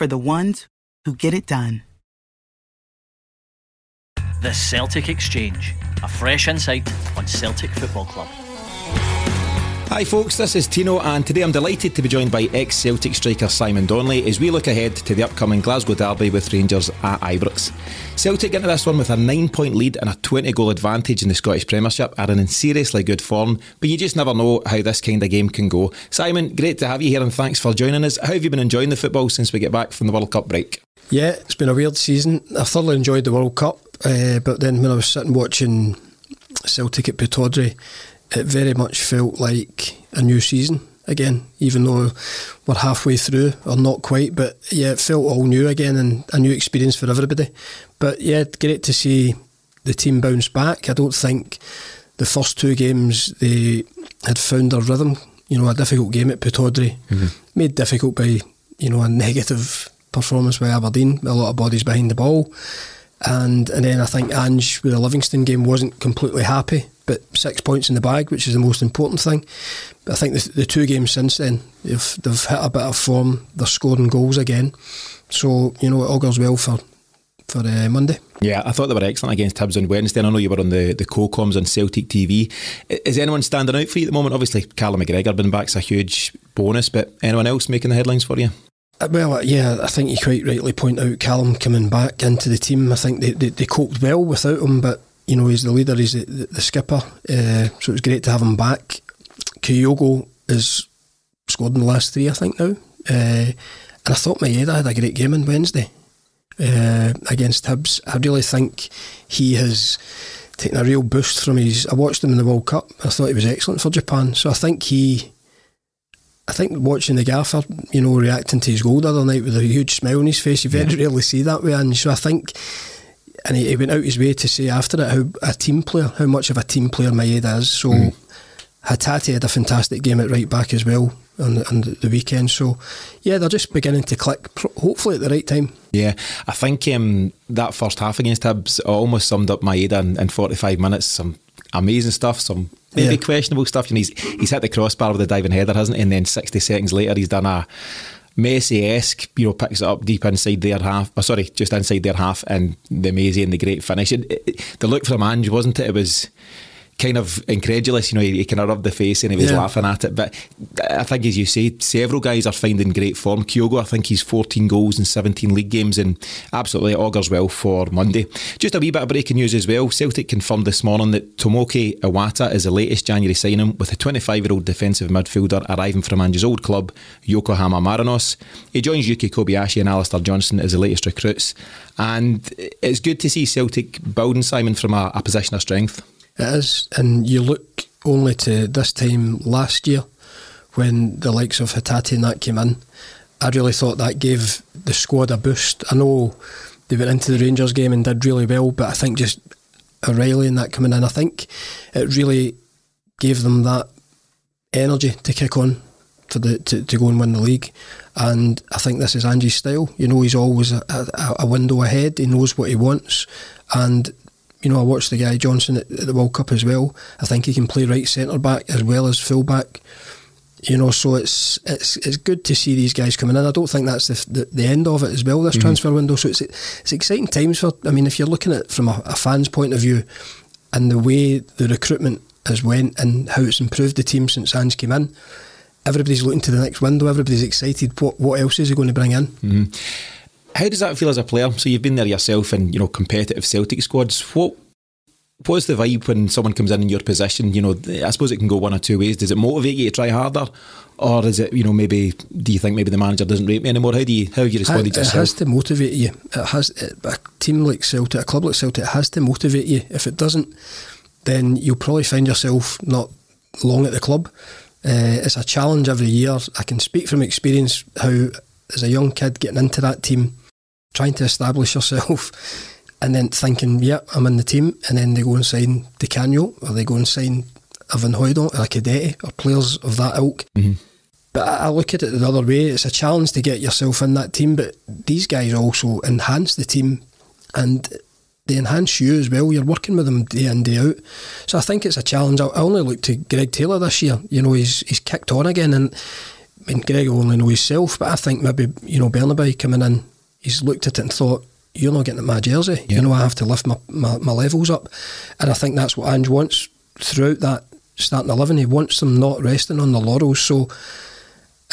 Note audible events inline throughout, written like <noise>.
for the ones who get it done. The Celtic Exchange, a fresh insight on Celtic Football Club. Hi, folks, this is Tino, and today I'm delighted to be joined by ex Celtic striker Simon Donnelly as we look ahead to the upcoming Glasgow Derby with Rangers at Ibrox. Celtic into this one with a nine point lead and a 20 goal advantage in the Scottish Premiership are in seriously good form, but you just never know how this kind of game can go. Simon, great to have you here and thanks for joining us. How have you been enjoying the football since we get back from the World Cup break? Yeah, it's been a weird season. I thoroughly enjoyed the World Cup, uh, but then when I was sitting watching Celtic at Pittodrie, it very much felt like a new season again, even though we're halfway through or not quite. But yeah, it felt all new again and a new experience for everybody. But yeah, great to see the team bounce back. I don't think the first two games they had found their rhythm. You know, a difficult game at Pittodrie, mm-hmm. made difficult by you know a negative performance by Aberdeen, a lot of bodies behind the ball. And and then I think Ange with the Livingston game wasn't completely happy but six points in the bag, which is the most important thing. But I think the, the two games since then, they've, they've hit a bit of form. They're scoring goals again. So, you know, it all goes well for for uh, Monday. Yeah, I thought they were excellent against Hibs on Wednesday. And I know you were on the, the co-coms on Celtic TV. Is anyone standing out for you at the moment? Obviously, Callum McGregor being back's a huge bonus, but anyone else making the headlines for you? Uh, well, uh, yeah, I think you quite rightly point out Callum coming back into the team. I think they, they, they coped well without him, but you know, he's the leader, he's the, the, skipper, uh, so it's great to have him back. Kyogo is scored in the last three, I think now, uh, and I thought Maeda had a great game on Wednesday uh, against Hibs. I really think he has taken a real boost from his. I watched him in the World Cup. I thought he was excellent for Japan. So I think he. I think watching the gaffer, you know, reacting to his goal the other night with a huge smile on his face, you very yeah. rarely see that way. And so I think and he, he, went out his way to say after it how a team player, how much of a team player Maeda is. So mm. Hatate had a fantastic game at right back as well on the, on the weekend. So yeah, they're just beginning to click, hopefully at the right time. Yeah, I think um, that first half against Hibs almost summed up Maeda in, in 45 minutes. Some amazing stuff, some maybe yeah. questionable stuff. And he's he's hit the crossbar with a diving header, hasn't he? And then 60 seconds later, he's done a Messi esque, you know, picks it up deep inside their half. Oh, sorry, just inside their half, and the and the great finish. It, it, the look from Ange, wasn't it? It was kind of incredulous. You know, he, he kind of rubbed the face and he was yeah. laughing at it. But I think, as you say, several guys are finding great form. Kyogo, I think he's 14 goals in 17 league games and absolutely augurs well for Monday. Just a wee bit of breaking news as well. Celtic confirmed this morning that Tomoki Iwata is the latest January signing, with a 25 year old defensive midfielder arriving from Ange's old club, Yokohama Marinos. He joins Yuki Kobayashi and Alistair Johnston as the latest recruits. And it's good to see Celtic building Simon from a, a position of strength. It is, and you look only to this time last year when the likes of Hatate and that came in. I really thought that gave the squad a boost. I know they went into the Rangers game and did really well, but I think just O'Riley and that coming in, I think it really gave them that energy to kick on for the to, to go and win the league. And I think this is Ange's style. You know, he's always a, a, a window ahead. He knows what he wants, and you know, I watched the guy Johnston at, at the World Cup as well. I think he can play right centre back as well as full back. You know, so it's it's it's good to see these guys coming in. I don't think that's the the, the end of it as well. This mm-hmm. transfer window, so it's it's exciting times for. I mean, if you're looking at it from a, a fan's point of view, and the way the recruitment has went and how it's improved the team since Ange came in, everybody's looking to the next window. Everybody's excited. What what else is he going to bring in? Mm-hmm. How does that feel as a player? So you've been there yourself in, you know, competitive Celtic squads. What what's the vibe when someone comes in in your position? You know, I suppose it can go one or two ways. Does it motivate you to try harder? Or is it, you know, maybe do you think maybe the manager doesn't rate me anymore? How do you how have you responded it, yourself? It has to motivate you. It has a team like Celtic, a club like Celtic, it has to motivate you. If it doesn't, then you'll probably find yourself not long at the club. Uh, it's a challenge every year. I can speak from experience how as a young kid getting into that team, trying to establish yourself, <laughs> and then thinking, yeah, I'm in the team, and then they go and sign Di Canio, or they go and sign Van Hooijdonk, or a Cadete, or players of that ilk. Mm-hmm. But I look at it the other way. It's a challenge to get yourself in that team, but these guys also enhance the team and they enhance you as well. You're working with them day in, day out. So I think it's a challenge. I only look to Greg Taylor this year. You know, he's he's kicked on again. And I mean, Greg will only know himself, but I think maybe, you know, Bernabei coming in, he's looked at it and thought, you're not getting at my jersey. Yeah. You know, I have to lift my, my, my levels up. And I think that's what Ange wants throughout that starting 11. He wants them not resting on the laurels. So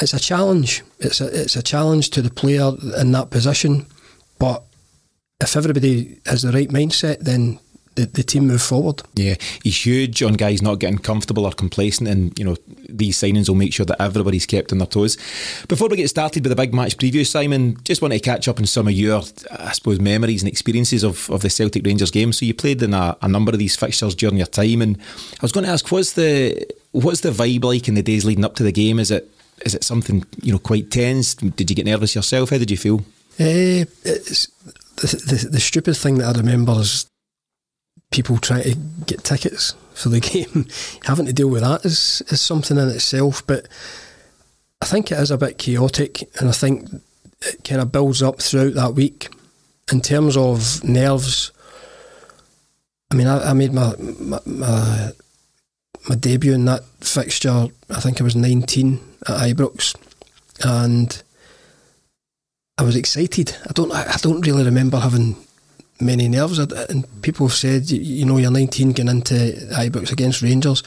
it's a challenge. It's a it's a challenge to the player in that position. But if everybody has the right mindset, then the, the team move forward. Yeah, he's huge on guys not getting comfortable or complacent, and you know these signings will make sure that everybody's kept on their toes. Before we get started with the big match preview, Simon, just want to catch up on some of your, I suppose, memories and experiences of, of the Celtic Rangers game. So you played in a, a number of these fixtures during your time, and I was going to ask, what's the what's the vibe like in the days leading up to the game? Is it is it something you know quite tense? Did you get nervous yourself? How did you feel? Uh, the, the, the stupid thing that I remember is people trying to get tickets for the <laughs> game. Having to deal with that is is something in itself. But I think it is a bit chaotic, and I think it kind of builds up throughout that week. In terms of nerves, I mean, I, I made my, my, my my debut in that fixture. I think I was nineteen at Ibrox, and I was excited. I don't I don't really remember having many nerves, and people have said you know you're 19 going into Ibrox against Rangers,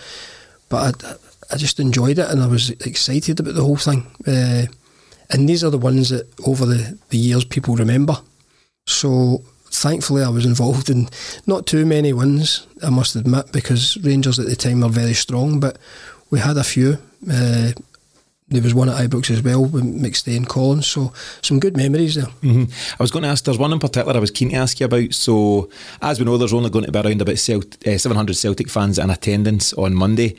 but I, I just enjoyed it and I was excited about the whole thing. Uh, and these are the ones that over the, the years people remember. So thankfully I was involved in not too many wins, I must admit, because Rangers at the time were very strong, but we had a few. Uh, there was one at Ibrox as well with McStay and Collins, so some good memories there. Mm-hmm. I was going to ask, there's one in particular I was keen to ask you about. So, as we know, there's only going to be around about Celt- uh, 700 Celtic fans in attendance on Monday.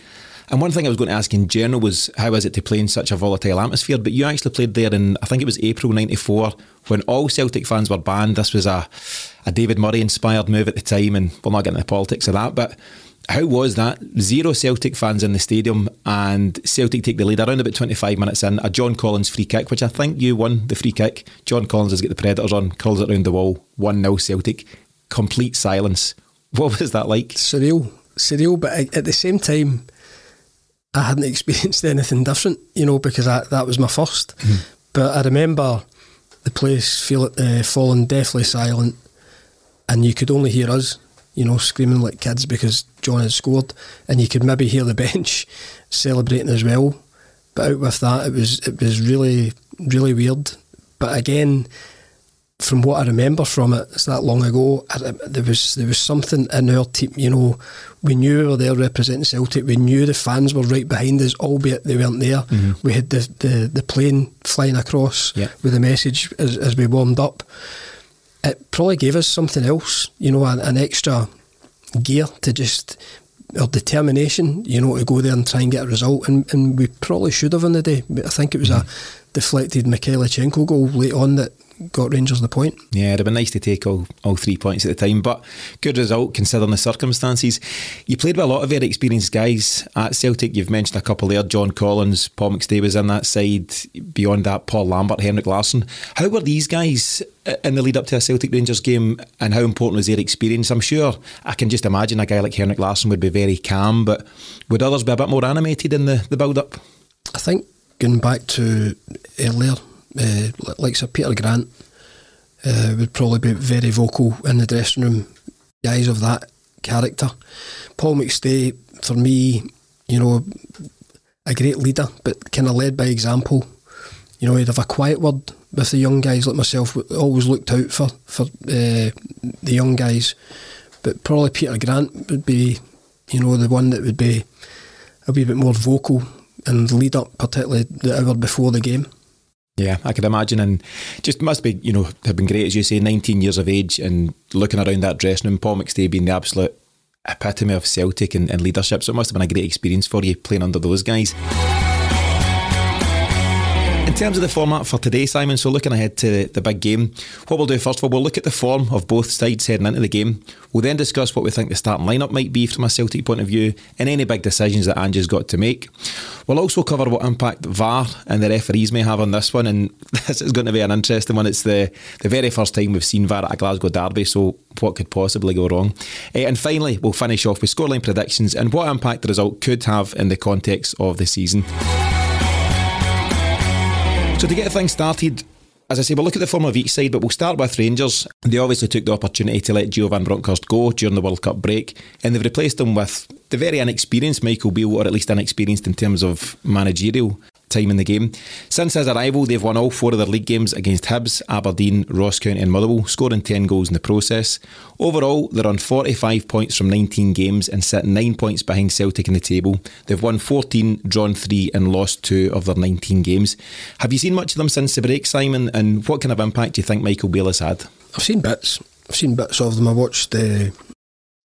And one thing I was going to ask in general was how is it to play in such a volatile atmosphere? But you actually played there in, I think it was April 94, when all Celtic fans were banned. This was a, a David Murray inspired move at the time, and we'll not get into the politics of that. But how was that? Zero Celtic fans in the stadium, and Celtic take the lead around about 25 minutes in. A John Collins free kick, which I think you won the free kick. John Collins has got the Predators on, curls it around the wall, 1 0 Celtic. Complete silence. <laughs> What was that like? Surreal. Surreal, but at the same time, I hadn't <laughs> experienced anything different, you know, because I, that was my 1st mm. But I remember the place feel, uh, falling deathly silent, and you could only hear us you know, screaming like kids because John had scored, and you could maybe hear the <laughs> bench celebrating as well. But out with that, it was it was really really weird. But again, from what I remember from it, it's that long ago. I, there was there was something in our team. You know, we knew we were there representing Celtic. We knew the fans were right behind us, albeit they weren't there. Mm-hmm. We had the, the, the plane flying across yeah. with a message as, as we warmed up it probably gave us something else, you know, an, an extra gear to just or determination, you know, to go there and try and get a result. And, and we probably should have on the day. But I think it was mm-hmm. a deflected Mikhailichenko goal late on that got Rangers the point. Yeah, it'd have been nice to take all, all three points at the time, but good result considering the circumstances. You played with a lot of very experienced guys at Celtic. You've mentioned a couple there. John Collins, Paul McStay was in that side. Beyond that, Paul Lambert, Henrik Larsson. How were these guys in the lead up to a Celtic Rangers game and how important was their experience? I'm sure I can just imagine a guy like Henrik Larsson would be very calm, but would others be a bit more animated in the, the build up? I think going back to earlier uh, like Sir Peter Grant uh, would probably be very vocal in the dressing room. Guys of that character. Paul McStay, for me, you know, a great leader, but kind of led by example. You know, he'd have a quiet word with the young guys like myself. Always looked out for for uh, the young guys, but probably Peter Grant would be, you know, the one that would be a wee bit more vocal and lead up, particularly the hour before the game. Yeah, I could imagine, and just must be, you know, have been great as you say, 19 years of age, and looking around that dressing room, Paul McStay being the absolute epitome of Celtic and, and leadership. So it must have been a great experience for you playing under those guys. In terms of the format for today, Simon, so looking ahead to the big game, what we'll do first of all, we'll look at the form of both sides heading into the game. We'll then discuss what we think the starting lineup might be from a Celtic point of view and any big decisions that Ange's got to make. We'll also cover what impact VAR and the referees may have on this one, and <laughs> this is going to be an interesting one. It's the, the very first time we've seen VAR at a Glasgow derby, so what could possibly go wrong? Uh, and finally, we'll finish off with scoreline predictions and what impact the result could have in the context of the season. So to get things started, as I say, we'll look at the form of each side, but we'll start with Rangers. They obviously took the opportunity to let Gio van Bronckhorst go during the World Cup break, and they've replaced him with the very inexperienced Michael Beale, or at least inexperienced in terms of managerial time in the game. Since his arrival, they've won all four of their league games against Hibs, Aberdeen, Ross County, and Motherwell, scoring 10 goals in the process. Overall, they're on 45 points from 19 games and sit 9 points behind Celtic in the table. They've won 14, drawn 3, and lost 2 of their 19 games. Have you seen much of them since the break, Simon? And what kind of impact do you think Michael Beale had? I've seen bits. I've seen bits of them. I watched the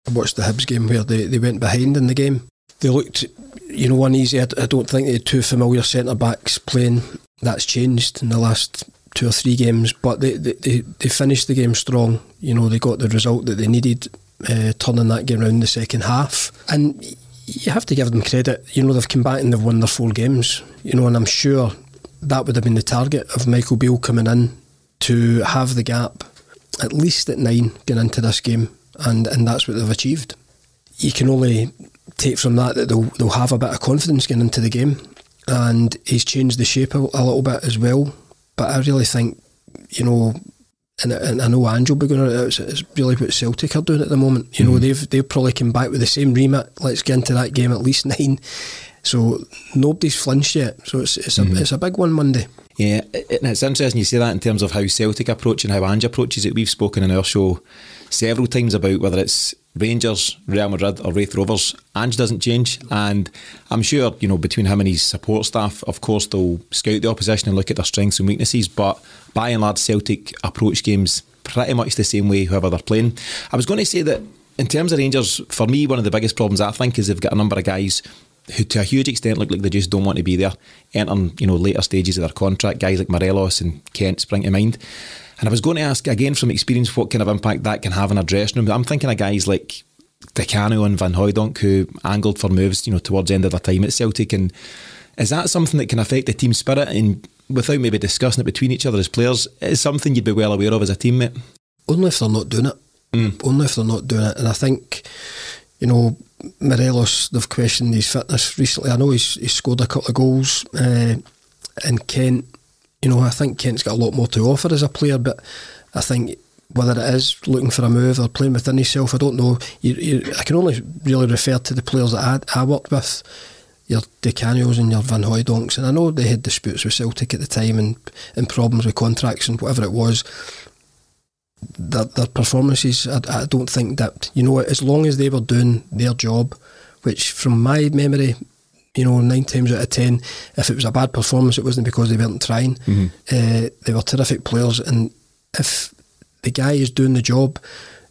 I watched the Hibs game where they, they went behind in the game. They looked you know, uneasy. I, I don't think they had two familiar centre backs playing. That's changed in the last two or three games, but they, they, they, they finished the game strong. You know, they got the result that they needed, uh, turning that game around in the second half. And you have to give them credit. You know, they've come back and they've won their four games. You know, and I'm sure that would have been the target of Michael Beale coming in to have the gap at least at nine going into this game, and, and that's what they've achieved. You can only take from that that they'll, they'll have a bit of confidence getting into the game. And he's changed the shape a, a little bit as well. But I really think, you know, and, and I know Ange will be going it's, it's really what Celtic are doing at the moment. You mm know, they've they've probably come back with the same remit. Let's get into that game at least <laughs> nine. So nobody's flinched yet. So it's it's, mm-hmm. a, it's a big one Monday. Yeah, and it's interesting you say that in terms of how Celtic approach and how Ange approaches it. We've spoken in our show several times about whether it's Rangers, Real Madrid, or Raith Rovers, Ange doesn't change. And I'm sure, you know, between him and his support staff, of course, they'll scout the opposition and look at their strengths and weaknesses. But by and large, Celtic approach games pretty much the same way, whoever they're playing. I was going to say that in terms of Rangers, for me, one of the biggest problems I think is they've got a number of guys who, to a huge extent, look like they just don't want to be there, entering, you know, later stages of their contract. Guys like Morelos and Kent spring to mind. And I was going to ask again from experience what kind of impact that can have in a dressing room. I'm thinking of guys like Di Canio and Van Hooijdonk who angled for moves, you know, towards the end of their time at Celtic. And is that something that can affect the team spirit and without maybe discussing it between each other as players, is something you'd be well aware of as a teammate? Only if they're not doing it. Mm. Only if they're not doing it. And I think, you know, Morelos, they've questioned his fitness recently. I know he's, he's scored a couple of goals. Uh, and Kent, you know, I think Kent's got a lot more to offer as a player, but I think whether it is looking for a move or playing within himself, I don't know. You, you, I can only really refer to the players that I, I worked with, your Canios and your Van Hooijdonks, and I know they had disputes with Celtic at the time and, and problems with contracts and whatever it was. Their, their performances, I, I don't think that, you know, as long as they were doing their job, which from my memory you know, nine times out of ten, if it was a bad performance, it wasn't because they weren't trying. Mm-hmm. Uh, they were terrific players, and if the guy is doing the job,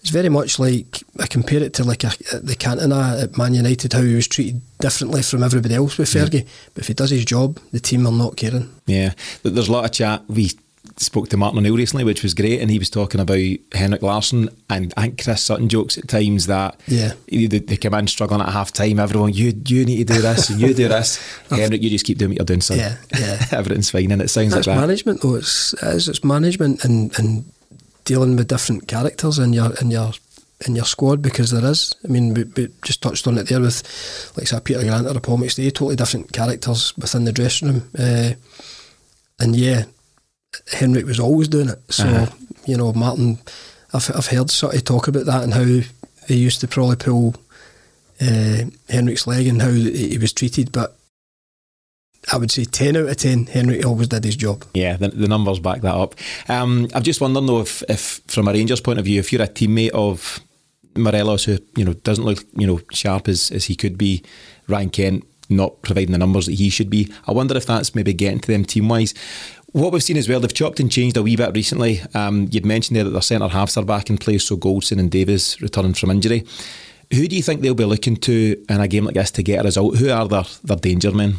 it's very much like I compare it to like a, the Cantona at Man United, how he was treated differently from everybody else with Fergie. Yeah. But if he does his job, the team are not caring. Yeah, there's a lot of chat. We spoke to Martin O'Neill recently, which was great, and he was talking about Henrik Larsson and I think Chris Sutton jokes at times that yeah they, they come in struggling at half time. Everyone, you you need to do this and you do this. <laughs> Henrik, you just keep doing what you're doing, son. Yeah, yeah. <laughs> Everything's fine, and it sounds That's like that. management, though. It's it is, it's management and and dealing with different characters in your in your in your squad because there is. I mean, we, we just touched on it there with, like say, Peter Grant or Paul McStay, totally different characters within the dressing room. Uh, and yeah, Henrik was always doing it. So, uh-huh. you know, Martin, I've, I've heard sort of talk about that and how they used to probably pull uh, Henrik's leg and how he was treated. But I would say 10 out of 10, Henrik always did his job. Yeah, the, the numbers back that up. Um, I've just wondered though if, if, from a Rangers point of view, if you're a teammate of Morelos who, you know, doesn't look, you know, sharp as, as he could be, Ryan Kent not providing the numbers that he should be, I wonder if that's maybe getting to them team wise. What we've seen as well, they've chopped and changed a wee bit recently. Um, you'd mentioned there that their centre halves are back in place, so Goldson and Davis returning from injury. Who do you think they'll be looking to in a game like this to get a result? Who are their, their danger men?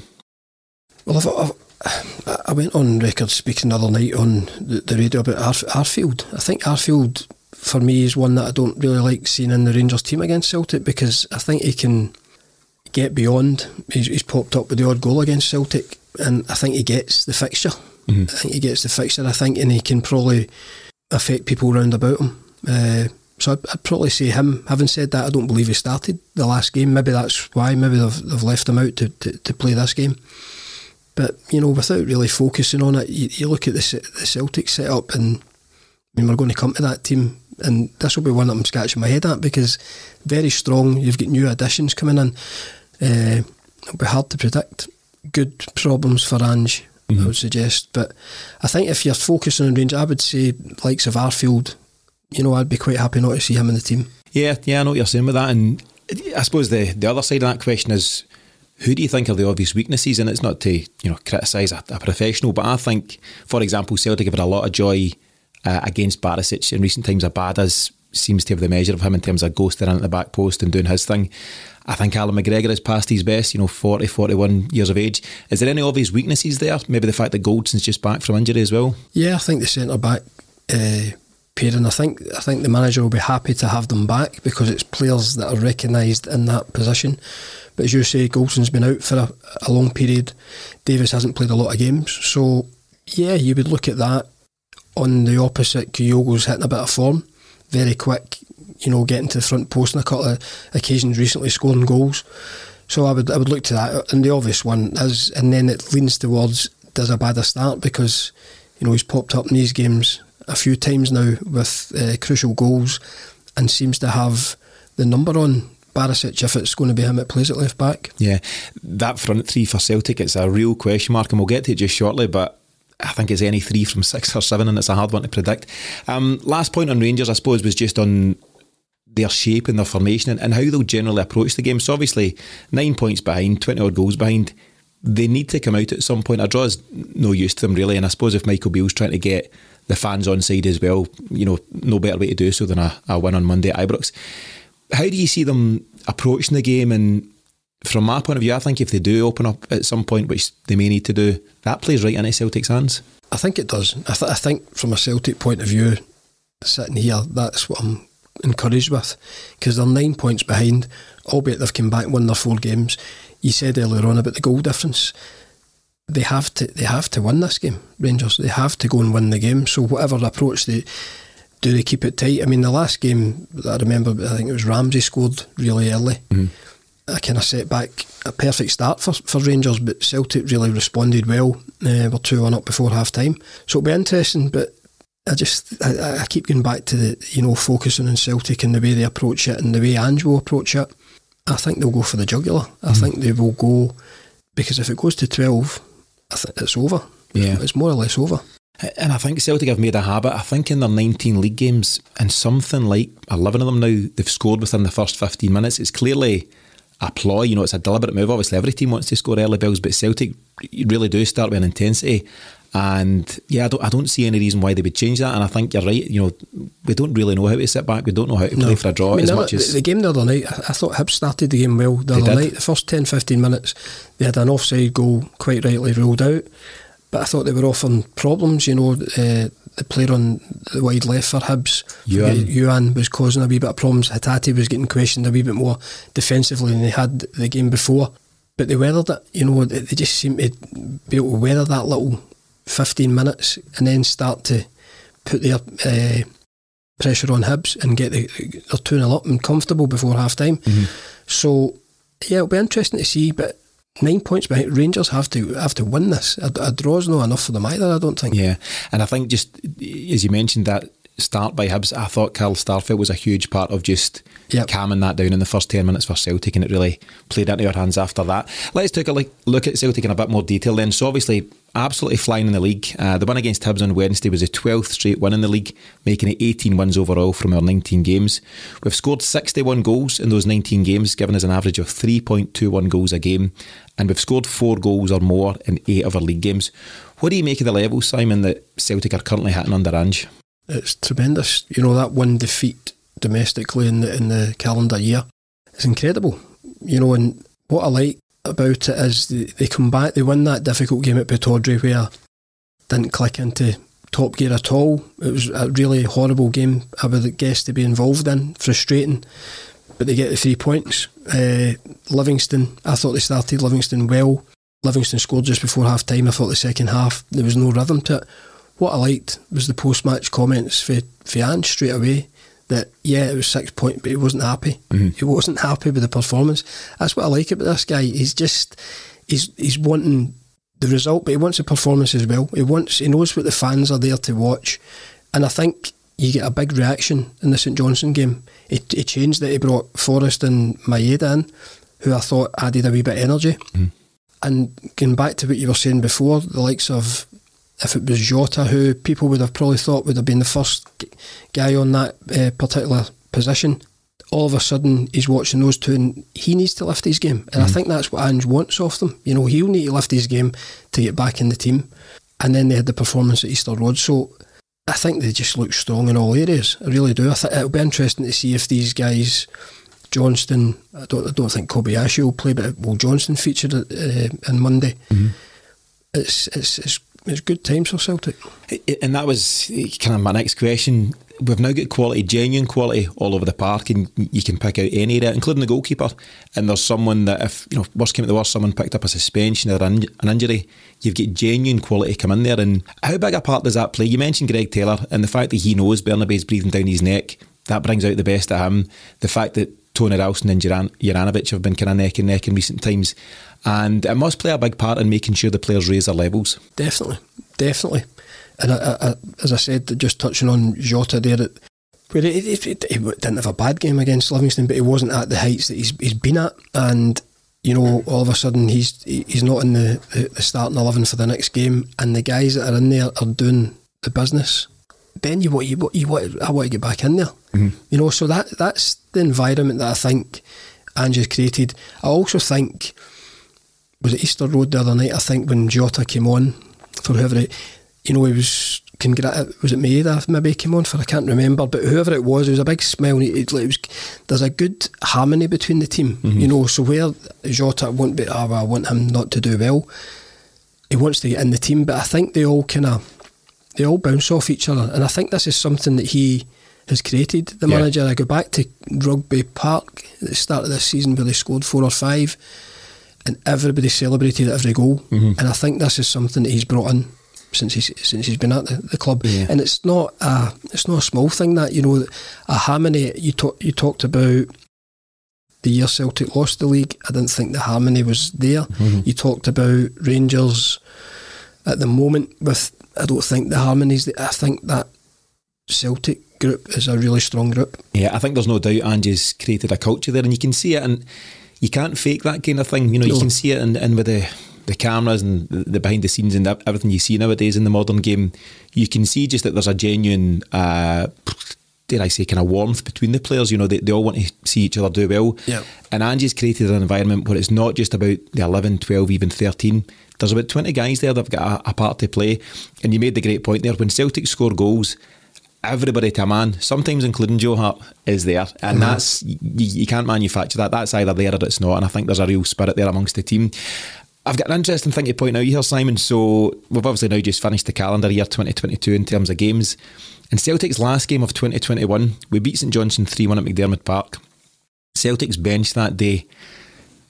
Well, I've, I've, I went on record speaking the other night on the, the radio about Arf- Arfield. I think Arfield, for me, is one that I don't really like seeing in the Rangers team against Celtic because I think he can get beyond. He's, he's popped up with the odd goal against Celtic, and I think he gets the fixture. Mm-hmm. I think he gets the fixture. I think, and he can probably affect people round about him. Uh, so I'd, I'd, probably say him. Having said that, I don't believe he started the last game. Maybe that's why. Maybe they've, they've left him out to, to, to play this game. But you know, without really focusing on it, you, you look at the, the Celtic setup, and I mean, we're going to come to that team, and this will be one that I'm scratching my head at because very strong. You've got new additions coming in. Uh, it'll be hard to predict. Good problems for Ange, mm-hmm. I would suggest. But I think if you're focusing on range, I would say likes of Arfield. You know, I'd be quite happy not to see him in the team. Yeah, yeah, I know what you're saying with that, and I suppose the the other side of that question is who do you think are the obvious weaknesses? And it's not to you know criticise a, a, professional, but I think, for example, Celtic have had a lot of joy uh, against Barisic in recent times. Abada seems to have the measure of him in terms of ghosting in at the back post and doing his thing. I think Alan McGregor is past his best, you know, 40, 41 years of age. Is there any obvious weaknesses there? Maybe the fact that Goldson's just back from injury as well? Yeah, I think the centre back uh, pairing, I think, I think the manager will be happy to have them back because it's players that are recognised in that position. But as you say, Goldson's been out for a, a long period. Davis hasn't played a lot of games. So, yeah, you would look at that. On the opposite, Kyogo's hitting a bit of form. Very quick, you know, getting to the front post on a couple of occasions recently, scoring goals. So I would I would look to that. And the obvious one is, and then it leans towards does Abada start because, you know, he's popped up in these games a few times now with uh, crucial goals and seems to have the number on Barisic if it's going to be him that plays at left back. Yeah, that front three for Celtic, it's a real question mark, and we'll get to it just shortly, but I think it's any three from six or seven, and it's a hard one to predict. Um, last point on Rangers, I suppose, was just on their shape and their formation and, and how they'll generally approach the game. So, obviously, nine points behind, 20 odd goals behind. They need to come out at some point. A draw is no use to them, really. And I suppose if Michael Beale's trying to get the fans on side as well, you know, no better way to do so than a, a win on Monday at Ibrox how do you see them approaching the game? And from my point of view, I think if they do open up at some point, which they may need to do, that plays right into Celtic's hands. I think it does. I, th- I think from a Celtic point of view, sitting here, that's what I'm encouraged with because they're nine points behind, albeit they've come back and won their four games. You said earlier on about the goal difference. They have to they have to win this game, Rangers. They have to go and win the game. So whatever approach they do they keep it tight? I mean, the last game I remember, I think it was Ramsey scored really early. Mm-hmm. A kind of set back, a perfect start for, for Rangers, but Celtic really responded well. Uh, we're 2 1 up before half time. So it'll be interesting, but I just I, I, keep going back to the you know focusing on Celtic and the way they approach it and the way Ange will approach it. I think they'll go for the jugular. I mm. think they will go because if it goes to twelve, I think it's over. Yeah, it's more or less over. And I think Celtic have made a habit. I think in their 19 league games, and something like 11 of them now, they've scored within the first 15 minutes. It's clearly a ploy. You know, it's a deliberate move. Obviously, every team wants to score early bells, but Celtic really do start with an intensity. And yeah, I don't, I don't see any reason why they would change that. And I think you're right. You know, we don't really know how to sit back. We don't know how to play no. for a draw I mean, as much as the game the other night. I thought Hibs started the game well the other night. The first 10, 15 minutes, they had an offside goal quite rightly ruled out but I thought they were offering problems. You know, uh, the player on the wide left for Hibs, Youan, was causing a wee bit of problems. Hatate was getting questioned a wee bit more defensively than they had the game before. But they weathered it. You know, they just seemed to be able to weather that little 15 minutes and then start to put their uh, pressure on Hibs and get the, their 2 0 up and comfortable before half time. Mm-hmm. So, yeah, it'll be interesting to see. But nine points behind. Rangers have to have to win this. A, a draw's not enough for them either. I don't think. Yeah, and I think just as you mentioned that start by Hibs, I thought Carl Starfelt was a huge part of just yep. calming that down in the first 10 minutes for Celtic and it really played into our hands after that. Let's take a look at Celtic in a bit more detail then. So obviously absolutely flying in the league. Uh, the win against Hibs on Wednesday was a 12th straight win in the league, making it 18 wins overall from our 19 games. We've scored 61 goals in those 19 games, giving us an average of 3.21 goals a game, and we've scored four goals or more in eight of our league games. What do you make of the level, Simon, that Celtic are currently hitting under Ange? It's tremendous. You know, that one defeat domestically in the, in the calendar year is incredible. You know, and what I like about it is they, they come back, they win that difficult game at Pittodrie where didn't click into top gear at all. It was a really horrible game I would guess to be involved in, frustrating. But they get the three points. Uh, Livingston, I thought they started Livingston well. Livingston scored just before half time. I thought the second half there was no rhythm to it. What I liked was the post match comments for, for Ange straight away that yeah it was six point but he wasn't happy. Mm-hmm. He wasn't happy with the performance. That's what I like about this guy. He's just he's he's wanting the result, but he wants the performance as well. He wants he knows what the fans are there to watch. And I think you get a big reaction in the St Johnstone game. He, he changed that he brought Forrest and Maeda in, who I thought added a wee bit of energy. Mm. And going back to what you were saying before, the likes of if it was Jota, who people would have probably thought would have been the first guy on that uh, particular position, all of a sudden he's watching those two and he needs to lift his game. And mm. I think that's what Ange wants of them. You know, he'll need to lift his game to get back in the team. And then they had the performance at Easter Road. So I think they just look strong in all areas. I really do. I think it'll be interesting to see if these guys, Johnston, I don't, I don't think Kobayashi will play, but will Johnston feature uh, on Monday? Mm-hmm. It's, it's, it's it's good times for Celtic. And that was kind of my next question. We've now got quality, genuine quality all over the park, and you can pick out any area, including the goalkeeper. And there's someone that, if you know, worst came to the worst, someone picked up a suspension or an injury, you've got genuine quality come in there. And how big a part does that play? You mentioned Greg Taylor, and the fact that he knows Bernabei's breathing down his neck, that brings out the best of him. The fact that Tony Ralston and Juranovic have been kind of neck and neck in recent times and it must play a big part in making sure the players raise their levels. Definitely, definitely. And I, I, as I said, just touching on Jota there, it, where he, didn't have a bad game against Livingston, but he wasn't at the heights that he's, he's been at. And you know, all of a sudden he's he's not in the, the, starting eleven for the next game, and the guys that are in there are doing the business. Then you want you, you want I want to get back in there. Mm-hmm. You know, so that that's the environment that I think Ange's created. I also think was it Easter Road the other night? I think when Jota came on for whoever it, you know, he was congrat- was it Maeda maybe came on for I can't remember, but whoever it was, it was a big smile. It, it, it was there's a good harmony between the team, mm-hmm. you know. So where Jota won't be, oh, I want him not to do well. He wants to get in the team, but I think they all kind of they all bounce off each other, and I think this is something that he has created. The yeah. manager. I go back to Rugby Park at the start of this season where they scored four or five and everybody celebrated every goal. Mm-hmm. And I think this is something that he's brought in since he's since he's been at the, the club. Yeah. And it's not a it's not a small thing that you know a harmony. You talk you talked about the year Celtic lost the league. I didn't think the harmony was there. Mm-hmm. You talked about Rangers at the moment with. I don't think the harmonies. I think that Celtic group is a really strong group. Yeah, I think there's no doubt Ange's created a culture there, and you can see it. And you can't fake that kind of thing. You know, no. you can see it in, in with the the cameras and the behind the scenes and everything you see nowadays in the modern game. You can see just that there's a genuine. Uh, dare I say, kind of warmth between the players. You know, they, they all want to see each other do well. Yeah. And Ange's created an environment where it's not just about the 11, 12, even 13. There's about 20 guys there that have got a, a part to play. And you made the great point there. When Celtic score goals, everybody to a man, sometimes including Joe Hart, is there, and mm-hmm. that's you, you, can't manufacture that. That's either there or it's not, and I think there's a real spirit there amongst the team. I've got an interesting thing to point out here, Simon. So we've obviously now just finished the calendar year 2022 in terms of games. In Celtic's last game of 2021, we beat St Johnstone 3 1 at McDiarmid Park. Celtic's bench that day.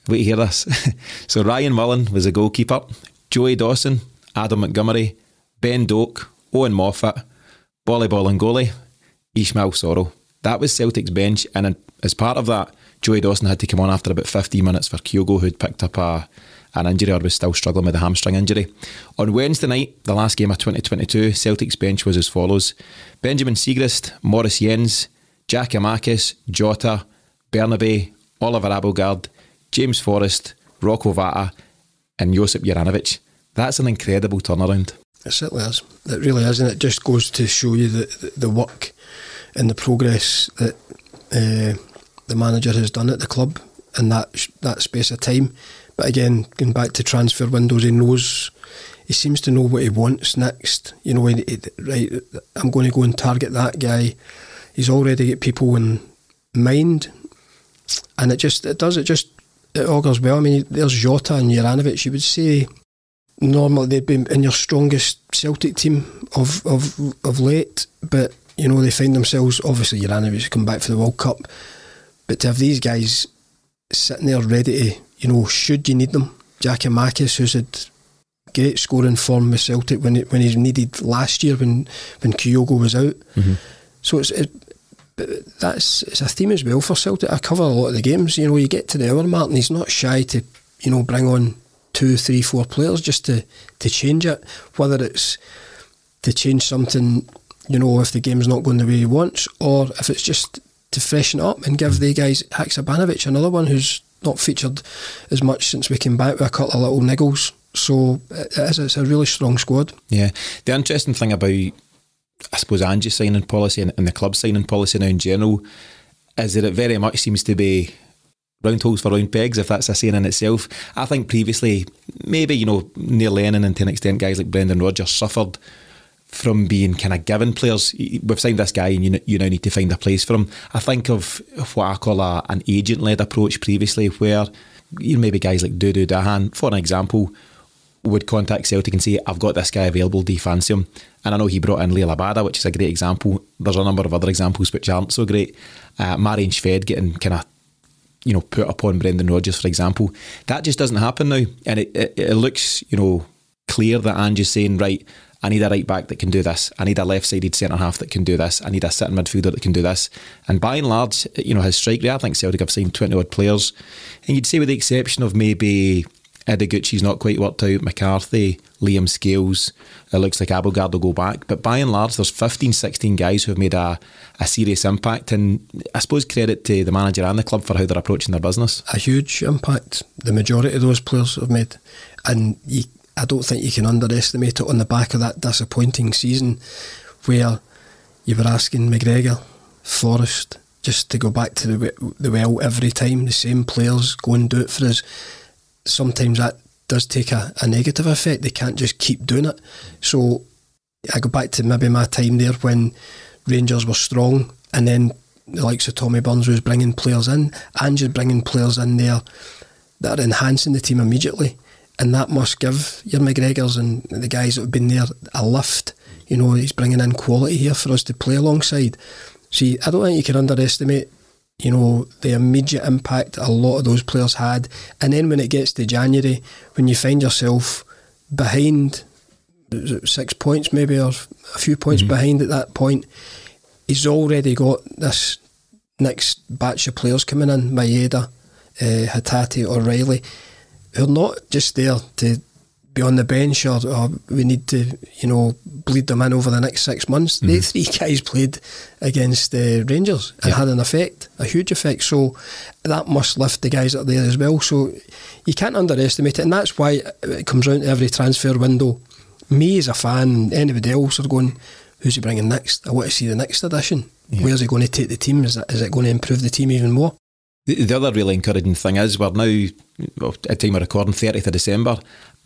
Wait to hear this. <laughs> so Ryan Mullen was a goalkeeper, Joey Dawson, Adam Montgomery, Ben Doak, Owen Moffat, Bolly and goalie, Ismaila Soro. That was Celtic's bench, and as part of that, Joey Dawson had to come on after about 15 minutes for Kyogo, who'd picked up a, an injury or was still struggling with a hamstring injury. On Wednesday night, the last game of 2022, Celtic's bench was as follows Benjamin Siegrist, Moritz Jenz, Giakoumakis, Jota, Bernabei, Oliver Abildgaard, James Forrest, Rocco Vata, and Josip Juranovic. That's an incredible turnaround. It certainly is. It really is, and it just goes to show you the the, work and the progress that uh, the manager has done at the club in that that space of time. But again, going back to transfer windows, he knows he seems to know what he wants next. You know, right? I'm going to go and target that guy. He's already got people in mind, and it just it does it just it augurs well. I mean, there's Jota and Juranovic. You would say normally they'd be in your strongest Celtic team of, of, of late, but you know they find themselves obviously Juranovic come back for the World Cup, but to have these guys sitting there ready to you know should you need them, Giakoumakis who's had great scoring form with Celtic when it, when he's needed last year when when Kyogo was out, mm-hmm. so it's. It, that's it's a theme as well for Celtic. I cover a lot of the games. You know, you get to the hour mark and he's not shy to, you know, bring on two, three, four players just to, to change it. Whether it's to change something, you know, if the game's not going the way he wants, or if it's just to freshen up and give the guys Haksabanovic, another one who's not featured as much since we came back with a couple of little niggles. So it is, it's a really strong squad. Yeah. The interesting thing about, I suppose, Ange's signing policy and, and the club signing policy now in general is that it very much seems to be round holes for round pegs, if that's a saying in itself. I think previously, maybe, you know, Neil Lennon and to an extent guys like Brendan Rodgers suffered from being kind of given players. We've signed this guy and you, you now need to find a place for him. I think of what I call a, an agent led approach previously, where you know, maybe guys like Dudu Dahan, for an example, would contact Celtic and say, I've got this guy available, do you fancy him? And I know he brought in Liel Abada, which is a great example. There's a number of other examples which aren't so great. Uh, Marian Shved getting kind of you know, put upon Brendan Rodgers, for example. That just doesn't happen now. And it, it, it looks, you know, clear that Ange's saying, right, I need a right back that can do this. I need a left sided centre half that can do this. I need a sitting midfielder that can do this. And by and large, you know, his strike rate, I think Celtic have signed 20 odd players. And you'd say, with the exception of maybe Ideguchi's not quite worked out. McCarthy, Liam Scales. It looks like Abildgaard will go back. But by and large, there's 15, 16 guys who have made a, a serious impact. And I suppose credit to the manager and the club for how they're approaching their business. A huge impact. The majority of those players have made. And you, I don't think you can underestimate it on the back of that disappointing season where you were asking McGregor, Forrest, just to go back to the, the well every time, the same players go and do it for us sometimes that does take a, a negative effect. They can't just keep doing it. So I go back to maybe my time there when Rangers were strong and then the likes of Tommy Burns was bringing players in and just bringing players in there that are enhancing the team immediately. And that must give your McGregors and the guys that have been there a lift. You know, he's bringing in quality here for us to play alongside. See, I don't think you can underestimate you know, the immediate impact a lot of those players had. And then when it gets to January, when you find yourself behind six points maybe or a few points mm-hmm. behind at that point, he's already got this next batch of players coming in, Maeda, uh, Hatate, O'Riley, who are not just there to be on the bench or, or, we need to, you know, bleed them in over the next six months. Mm-hmm. They three <laughs> guys played against the uh, Rangers and yeah. had an effect, a huge effect. So that must lift the guys up there as well. So you can't underestimate it, and that's why it comes round to every transfer window. Me as a fan, and anybody else are going, who's he bringing next? I want to see the next edition. Yeah. Where's he going to take the team? Is it, is it going to improve the team even more? The, the other really encouraging thing is we're now, well, at time of recording, 30th of December,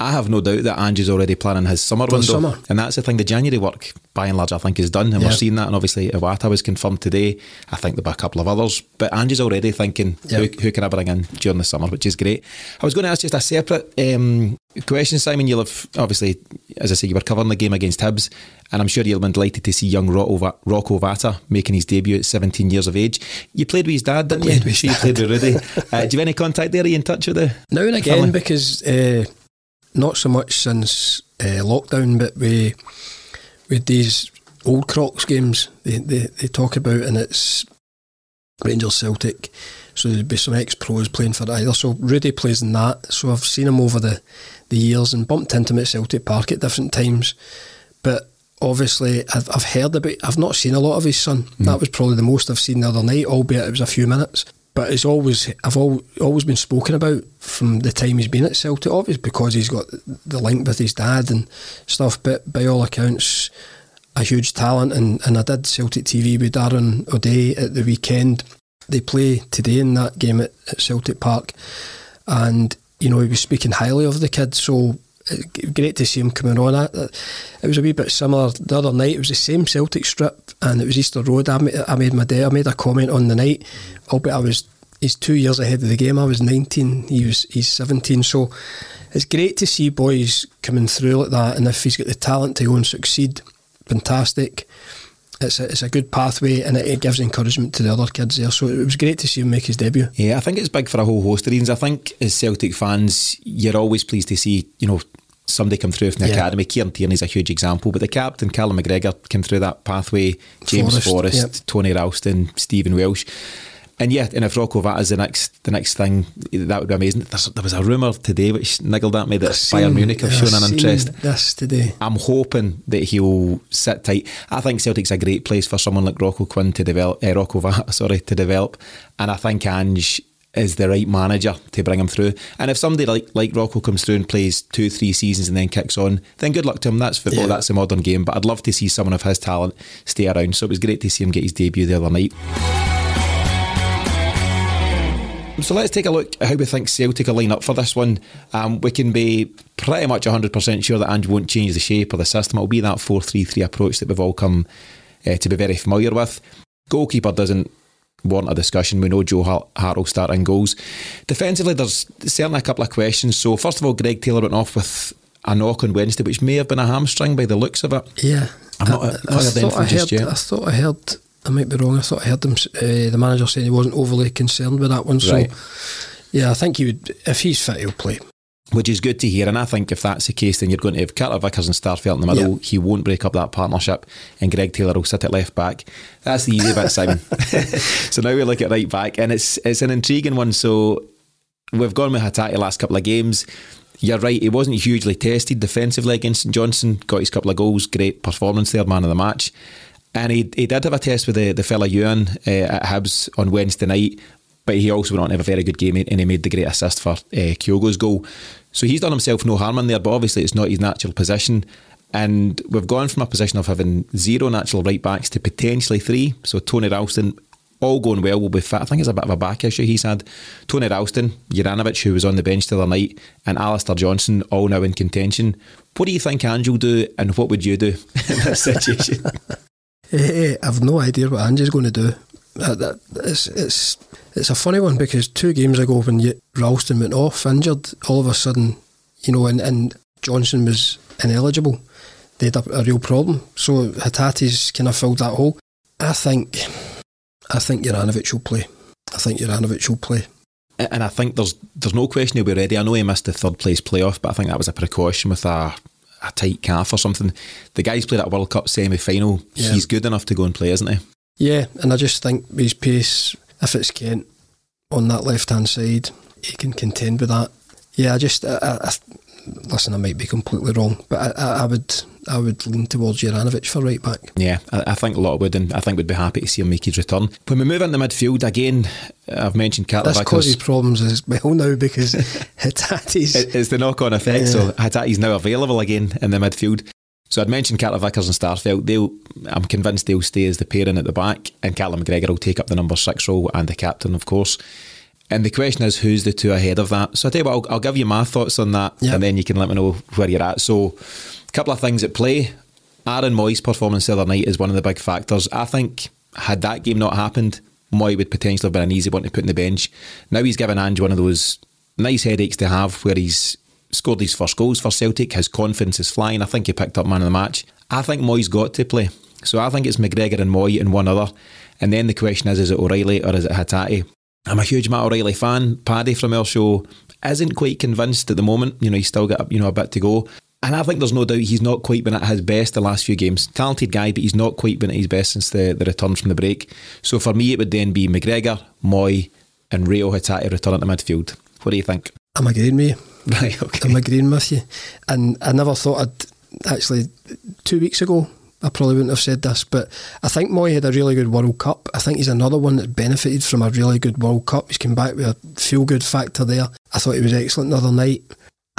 I have no doubt that Ange's already planning his summer window. Summer. And that's the thing, the January work, by and large, I think is done. And yeah. we're seeing that. And obviously, Iwata was confirmed today. I think there'll be a couple of others. But Ange's already thinking, yeah. who, who, can I bring in during the summer, which is great. I was going to ask just a separate um, question, Simon. You'll have, obviously, as I say, you were covering the game against Hibs. And I'm sure you'll have been delighted to see young Rocco Vata making his debut at 17 years of age. You played with his dad, didn't you? With <laughs> sure you played with Rudi. Uh, do you have any contact there? Are you in touch with the Now and again, family? because... Uh, not so much since uh, lockdown, but we with these old Crocs games they, they, they talk about, and it's Rangers Celtic. So there'd be some ex pros playing for either. So Rudi plays in that. So I've seen him over the, the years and bumped into him at Celtic Park at different times. But obviously, I've, I've heard about. I've not seen a lot of his son. Mm. That was probably the most I've seen the other night, albeit it was a few minutes but it's always I've al- always been spoken about from the time he's been at Celtic. Obviously, because he's got the link with his dad and stuff. But by all accounts, a huge talent. And, and I did Celtic TV with Darren O'Dea at the weekend. They play today in that game at, at Celtic Park, and you know he was speaking highly of the kid. So great to see him coming on. Uh, it was a wee bit similar the other night. It was the same Celtic strip, and it was Easter Road. I made, I made my day. I made a comment on the night, albeit I was he's two years ahead of the game. I was 19, he was he's 17. So it's great to see boys coming through like that. And if he's got the talent to go and succeed, fantastic. It's a, it's a good pathway and it, it gives encouragement to the other kids there. So it was great to see him make his debut. Yeah, I think it's big for a whole host of reasons. I think as Celtic fans, you're always pleased to see, you know, somebody come through from the Yeah. academy. Kieran Tierney's a huge example, but the captain, Callum McGregor, came through that pathway. James Forrest, Forrest, yep. Tony Ralston, Stephen Welsh. And yeah, and if Rocco Vata's the next the next thing, that would be amazing. There's, there was a rumour today which niggled at me that Bayern Munich have shown an seen interest. This today. I'm hoping that he'll sit tight. I think Celtic's a great place for someone like Rocco Quinn to develop, uh, Rocco Vata, <laughs> sorry, to develop. And I think Ange is the right manager to bring him through. And if somebody like like Rocco comes through and plays two, three seasons and then kicks on, then good luck to him. That's football. Yeah. That's the modern game. But I'd love to see someone of his talent stay around. So it was great to see him get his debut the other night. So let's take a look at how we think Celtic will line up for this one. Um, we can be pretty much 100% sure that Ange won't change the shape or the system. It'll be that 4 3 3 approach that we've all come uh, to be very familiar with. Goalkeeper doesn't warrant a discussion. We know Joe Har- Hart will start in goals. Defensively, there's certainly a couple of questions. So, first of all, Greg Taylor went off with a knock on Wednesday, which may have been a hamstring by the looks of it. Yeah. I'm not- I, not I heard thought I just heard, yet. I thought I heard, I might be wrong, I thought I heard them, uh, the manager saying he wasn't overly concerned with that one. So, Right. yeah, I think he would, if he's fit, he'll play. which is good to hear. And I think if that's the case, then you're going to have Carter Vickers and Starfelt in the middle. Yeah. He won't break up that partnership, and Greg Taylor will sit at left back. That's the easy bit, Simon. <laughs> so now we look at right back, and it's it's an intriguing one. So we've gone with Hatate last couple of games. You're right, he wasn't hugely tested defensively against St Johnstone, got his couple of goals, great performance there, man of the match. And he, he did have a test with the, the fella Youan uh, at Hibs on Wednesday night, but he also went on to have a very good game and he made the great assist for uh, Kyogo's goal. So he's done himself no harm in there, but obviously it's not his natural position. And we've gone from a position of having zero natural right backs to potentially three. So Tony Ralston, all going well, will be fit. I think it's a bit of a back issue he's had. Tony Ralston, Juranovic, who was on the bench the other night, and Alistair Johnston, all now in contention. What do you think Ange will do, and what would you do <laughs> in this situation? <laughs> Eh, I've no idea what Ange's going to do. Uh, that, it's, it's, it's a funny one because two games ago when you, Ralston went off injured, all of a sudden, you know, and, and Johnston was ineligible, they had a, a real problem. So Hatate's kind of filled that hole. I think, I think Juranovic will play. I think Juranovic will play. and I think there's there's no question he'll be ready. I know he missed the third place playoff, but I think that was a precaution with a a tight calf or something. The guy's played at a World Cup semi final. Yeah. He's good enough to go and play, isn't he? Yeah, and I just think his pace, if it's Kent on that left hand side, he can contend with that. Yeah, I just, I, I, I, listen, I might be completely wrong, but I, I, I would, I would lean towards Juranovic for right back. Yeah, I, I think a lot would, and I think we'd be happy to see him make his return. When we move into midfield again, I've mentioned Carter This causes problems as well now because <laughs> Hatate's. It- It's the knock-on effect. So Hatate's now available again in the midfield. So I'd mentioned Carter Vickers and Starfelt. They'll, I'm convinced they'll stay as the pairing at the back, and Callum McGregor will take up the number six role and the captain, of course. And the question is, who's the two ahead of that? So I tell you what, I'll, I'll give you my thoughts on that, Yeah. and then you can let me know where you're at. So, a couple of things at play. Aaron Mooy's performance the other night is one of the big factors. I think had that game not happened, Mooy would potentially have been an easy one to put in the bench. Now he's given Ange one of those nice headaches to have where he's scored his first goals for Celtic. His confidence is flying. I think he picked up man of the match. I think Mooy's got to play. So I think it's McGregor and Mooy and one other. And then the question is, is it O'Riley or is it Hatate? I'm a huge Matt O'Riley fan. Paddy from our show isn't quite convinced at the moment. You know, he's still got you know a bit to go. And I think there's no doubt he's not quite been at his best the last few games. Talented guy, but he's not quite been at his best since the, the return from the break. So for me, it would then be McGregor, Mooy, and Reo Hatate returning to midfield. What do you think? I'm agreeing with you. <laughs> Right, okay. I'm agreeing with you. And I never thought I'd actually, two weeks ago, I probably wouldn't have said this, but I think Mooy had a really good World Cup. I think he's another one that benefited from a really good World Cup. He's come back with a feel good factor there. I thought he was excellent the other night.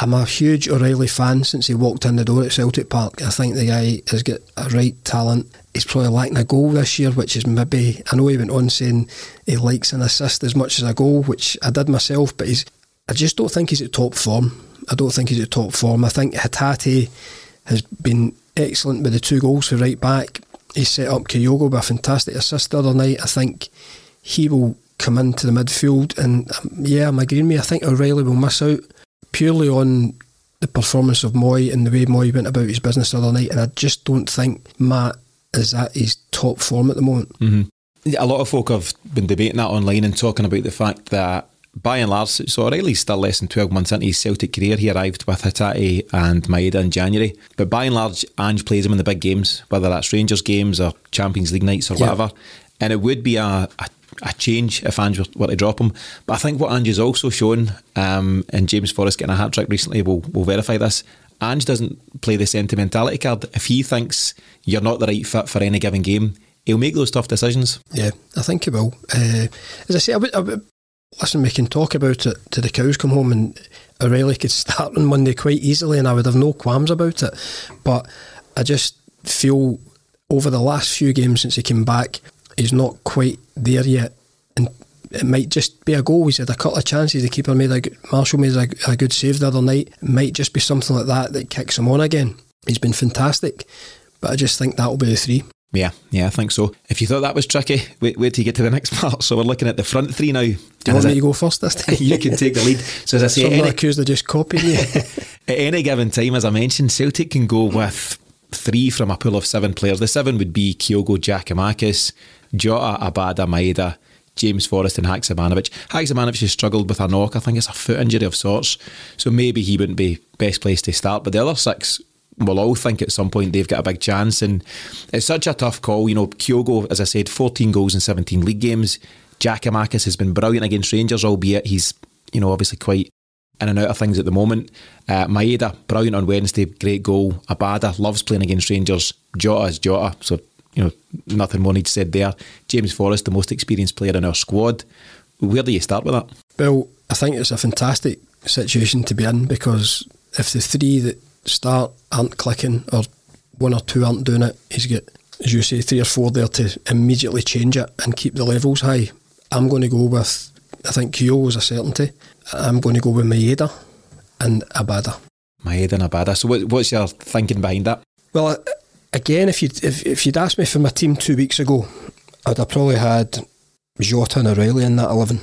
I'm a huge O'Riley fan since he walked in the door at Celtic Park. I think the guy has got a right talent. He's probably lacking a goal this year, which is maybe, I know he went on saying he likes an assist as much as a goal, which I did myself, but he's, I just don't think he's at top form. I don't think he's at top form. I think Hatate has been excellent with the two goals for right back. He set up Kyogo with a fantastic assist the other night. I think he will come into the midfield. And um, yeah, I'm agreeing with you. I think O'Riley will miss out purely on the performance of Mooy and the way Mooy went about his business the other night. And I just don't think Matt is at his top form at the moment. Mm-hmm. A lot of folk have been debating that online and talking about the fact that by and large, so O'Riley's still less than 12 months into his Celtic career. He arrived with Hatate and Maeda in January. But by and large, Ange plays him in the big games, whether that's Rangers games or Champions League nights or yeah. whatever. And it would be a, a, a, change if Ange were to drop him. But I think what Ange has also shown, um, and James Forrest getting a hat trick recently will, will verify this, Ange doesn't play the sentimentality card. If he thinks you're not the right fit for any given game, he'll make those tough decisions. Yeah, I think he will. Uh, as I say, I would, listen, we can talk about it till the cows come home, and O'Riley could start on Monday quite easily, and I would have no qualms about it. But I just feel over the last few games since he came back, he's not quite there yet, and it might just be a goal. He's had a couple of chances. The keeper made a Marshall made a, a good save the other night. It might just be something like that that kicks him on again. He's been fantastic, but I just think that will be the three. Yeah, yeah, I think so. If you thought that was tricky, wait, wait till you get to the next <laughs> part. So we're looking at the front three now. Do you want me to go first this time? <laughs> you can take the lead. So as I say, <laughs> any, accused of just copying you. at any given time, as I mentioned, Celtic can go with three from a pool of seven players. The seven would be Kyogo Giakoumakis, Jota, Abada, Maeda, James Forrest and Haksabanovic. Haksabanovic has struggled with a knock. I think it's a foot injury of sorts. So maybe he wouldn't be best place to start. But the other six will all think at some point they've got a big chance. And it's such a tough call. You know, Kyogo, as I said, 14 goals in 17 league games. Giakoumakis has been brilliant against Rangers, albeit he's, you know, obviously quite in and out of things at the moment. Uh, Maeda, brilliant on Wednesday, great goal. Abada loves playing against Rangers. Jota is Jota, so you know nothing more needs said there. James Forrest, the most experienced player in our squad. Where do you start with that? Well, I think it's a fantastic situation to be in because if the three that start aren't clicking or one or two aren't doing it, he's got, as you say, three or four there to immediately change it and keep the levels high. I'm going to go with, I think Kyo was a certainty. I'm going to go with Maeda and Abada. Maeda and Abada. So what, what's your thinking behind that? Well, again, if you'd, if, if you'd asked me for my team two weeks ago, I'd have probably had Jota and O'Riley in that 11.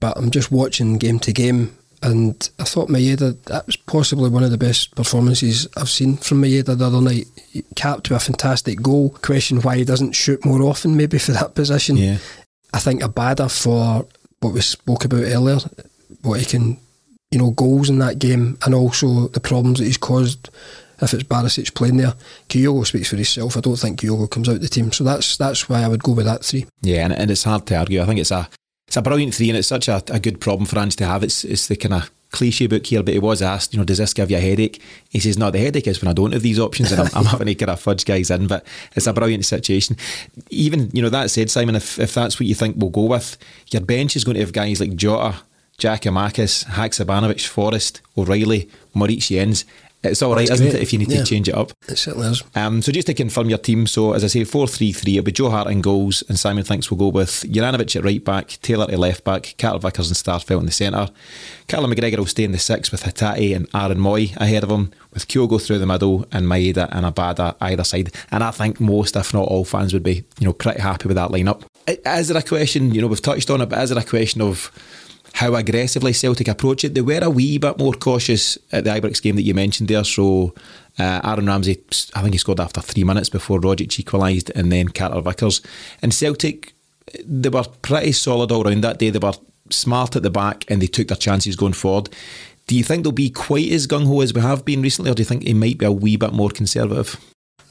But I'm just watching game to game and I thought Maeda, that was possibly one of the best performances I've seen from Maeda the other night. Capped to a fantastic goal. Question why he doesn't shoot more often, maybe for that position. Yeah. I think Abada for what we spoke about earlier, what he can, you know, goals in that game and also the problems that he's caused if it's Barisic playing there. Kyogo speaks for himself. I don't think Kyogo comes out the team. So that's that's why I would go with that three. Yeah, and, and it's hard to argue. I think it's a it's a brilliant three, and it's such a, a good problem for Ange to have. It's it's the kind of cliche book here, but he was asked, you know, does this give you a headache? He says, no, the headache is when I don't have these options and I'm, I'm <laughs> having to kind of fudge guys in, but it's a brilliant situation. Even, you know, that said, Simon, if, if that's what you think we'll go with, your bench is going to have guys like Jota, Giakoumakis, Haksabanovic, Forrest, O'Riley, Moritz Jenz. It's all right, isn't it, if you need yeah. to change it up? It certainly is. Um, so just to confirm your team, so as I say, 4 3 3, it'll be Joe Hart in goals, and Simon thinks we'll go with Juranovic at right back, Taylor at left back, Carter Vickers and Starfelt in the centre. Callum McGregor will stay in the six with Hatate and Aaron Mooy ahead of him, with Kyogo through the middle and Maeda and Abada either side. And I think most, if not all, fans would be you know pretty happy with that lineup. Is there a question, you know, we've touched on it, but is there a question of how aggressively Celtic approach it. They were a wee bit more cautious at the Ibrox game that you mentioned there. So uh, Aaron Ramsey, I think he scored after three minutes before Rogic equalised, and then Carter Vickers. And Celtic, they were pretty solid all round that day. They were smart at the back, and they took their chances going forward. Do you think they'll be quite as gung ho as we have been recently, or do you think they might be a wee bit more conservative?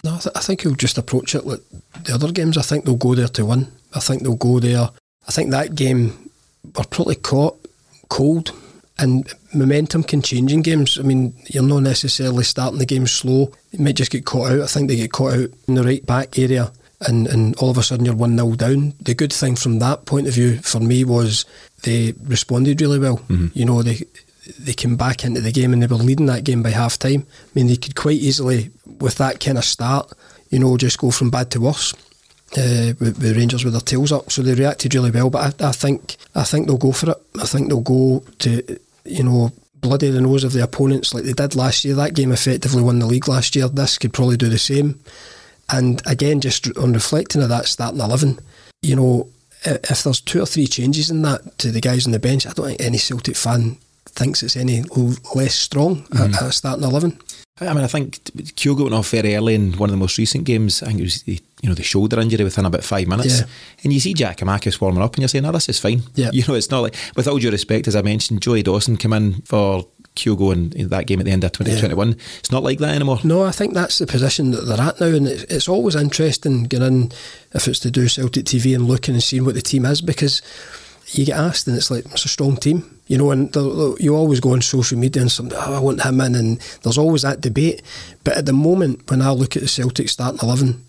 No, I, th- I think he'll just approach it like the other games. I think they'll go there to win. I think they'll go there. I think that game we're probably caught cold and momentum can change in games. I mean, you're not necessarily starting the game slow. You might just get caught out. I think they get caught out in the right back area and, and all of a sudden you're 1 0 down. The good thing from that point of view for me was they responded really well. Mm-hmm. You know, they they came back into the game and they were leading that game by half time. I mean, they could quite easily, with that kind of start, you know, just go from bad to worse uh, with, Rangers with their tails up. So they reacted really well. But I, I, think I think they'll go for it. I think they'll go to you know bloody the nose of the opponents like they did last year. That game effectively won the league last year. This could probably do the same. And again, just on reflecting of that starting eleven, you know, if there's two or three changes in that to the guys on the bench, I don't think any Celtic fan thinks it's any less strong mm-hmm. at, at starting eleven. I mean, I think Kyogo went off very early in one of the most recent games. I think it was the, you know the shoulder injury within about five minutes, yeah. and you see Giakoumakis warming up, and you're saying, "No, this is fine." Yeah. <laughs> You know, it's not like with all due respect, as I mentioned, Joey Dawson came in for Kyogo in, in that game at the end of 2021. Yeah. It's not like that anymore. No, I think that's the position that they're at now, and it's, it's always interesting getting in if it's to do Celtic TV and looking and seeing what the team is because you get asked, and it's like it's a strong team you know, and you always go on social media and somebody, oh, I want him in, and there's always that debate. But at the moment, when I look at the Celtic starting 11,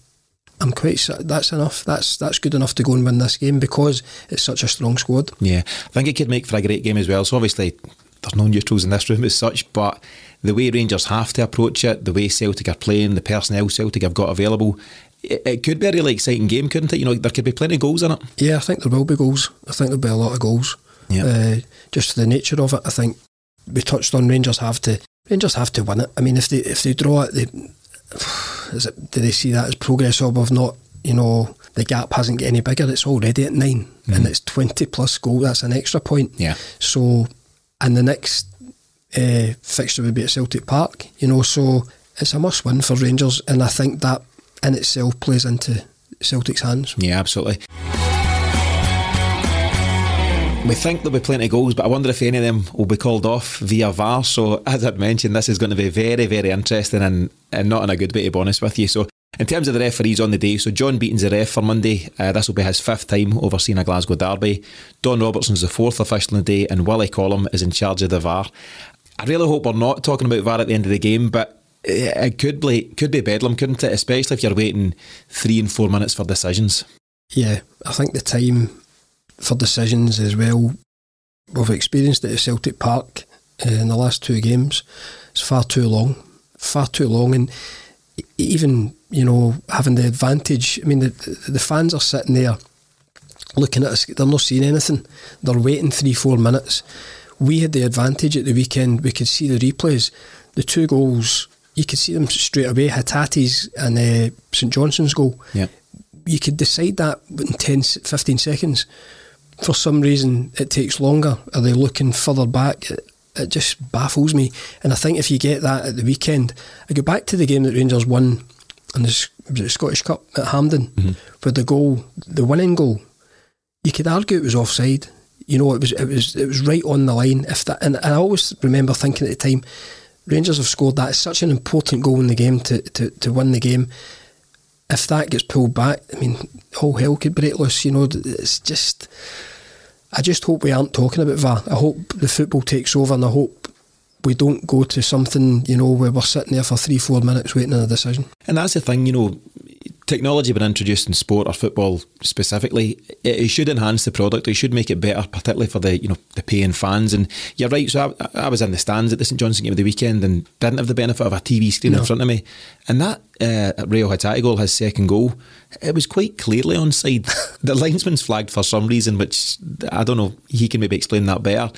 I'm quite that's enough. That's that's good enough to go and win this game because it's such a strong squad. Yeah, I think it could make for a great game as well. So obviously, there's no neutrals in this room as such, but the way Rangers have to approach it, the way Celtic are playing, the personnel Celtic have got available, it, it could be a really exciting game, couldn't it? You know, there could be plenty of goals in it. Yeah, I think there will be goals. I think there'll be a lot of goals. Yeah. Uh, just the nature of it, I think we touched on Rangers have to Rangers have to win it. I mean, if they if they draw it, they <sighs> is it do they see that as progress or of not you know the gap hasn't get any bigger. It's already at 9 mm-hmm. and it's twenty plus goal. That's an extra point. Yeah. So and the next uh, fixture would be at Celtic Park. You know, so it's a must win for Rangers, and I think that in itself plays into Celtic's hands. Yeah, absolutely. We think there'll be plenty of goals, but I wonder if any of them will be called off via VAR. So, as I'd mentioned, this is going to be very, very interesting and, and not in a good way, to be honest with you. So, in terms of the referees on the day, so John Beaton's the ref for Monday. Uh, this will be his fifth time overseeing a Glasgow derby. Don Robertson's the fourth official on the day, and Willie Collum is in charge of the VAR. I really hope we're not talking about VAR at the end of the game, but it could be could be bedlam, couldn't it? Especially if you're waiting three and four minutes for decisions. Yeah, I think the time for decisions as well. We've experienced it at Celtic Park uh, in the last two games. It's far too long, far too long, and even you know having the advantage. I mean, the the fans are sitting there looking at us. They're not seeing anything. They're waiting three, four minutes. We had the advantage at the weekend. We could see the replays. The two goals, you could see them straight away. Hatate's and uh, St Johnstone's goal. Yeah. You could decide that in 10, 15 seconds for some reason it takes longer? Are they looking further back? It, it just baffles me. And I think if you get that at the weekend, I go back to the game that Rangers won in the, the Scottish Cup at Hampden, mm-hmm. where the goal, the winning goal, you could argue it was offside. You know, it was it was it was right on the line. If that, and I always remember thinking at the time, Rangers have scored that. It's such an important goal in the game to, to, to win the game. If that gets pulled back, I mean, all hell could break loose. You know, it's just I just hope we aren't talking about VAR. I hope the football takes over and I hope we don't go to something, you know, where we're sitting there for three, four minutes waiting on a decision. And that's the thing, you know, technology been introduced in sport or football specifically, it, it, should enhance the product. It should make it better, particularly for the you know the paying fans. And you're right. So I, I was in the stands at the St Johnstone game of the weekend and didn't have the benefit of a TV screen no. in front of me. And that uh, Reo Hatate goal, his second goal, it was quite clearly onside. <laughs> the linesman's flagged for some reason, which I don't know. He can maybe explain that better.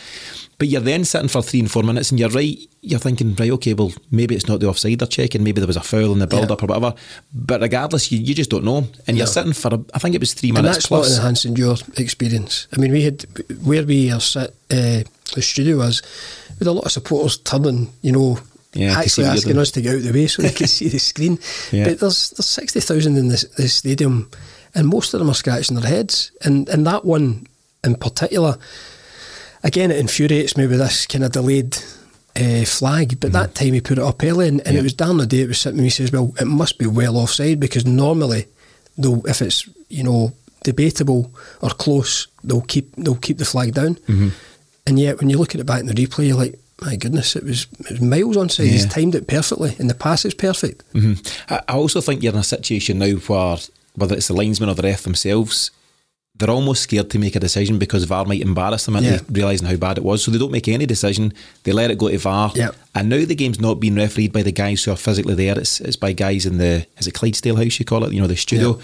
But you're then sitting for three and four minutes, and you're right. You're thinking, right, okay, well, maybe it's not the offside they're checking. Maybe there was a foul in the build up yeah. or whatever. But regardless, you, you just don't know, and you're sitting for. I think it was three minutes. And that's plus. not enhancing your experience. I mean, we had where we are sit. Uh, the studio was with a lot of supporters turning, you know, yeah, actually asking us to get out of the way so they can <laughs> see the screen. Yeah. But there's there's sixty thousand in the, the stadium, and most of them are scratching their heads. And and that one in particular, again, it infuriates me with this kind of delayed uh, flag. But mm-hmm. that time he put it up early, and, and yeah. it was down the day it was sitting. He says, "Well, it must be well offside because normally, though, if it's you know debatable or close, they'll keep they'll keep the flag down." Mm-hmm. And yet, when you look at it back in the replay, you're like, my goodness, it was, it was miles on side. Yeah. He's timed it perfectly, and the pass is perfect. Mm-hmm. I, I also think you're in a situation now where whether it's the linesman or the ref themselves, they're almost scared to make a decision because VAR might embarrass them into yeah. realising how bad it was. So they don't make any decision. They let it go to VAR. Yep. And now the game's not being refereed by the guys who are physically there. It's, it's by guys in the, is it Clydesdale House you call it? You know, the studio. Yep.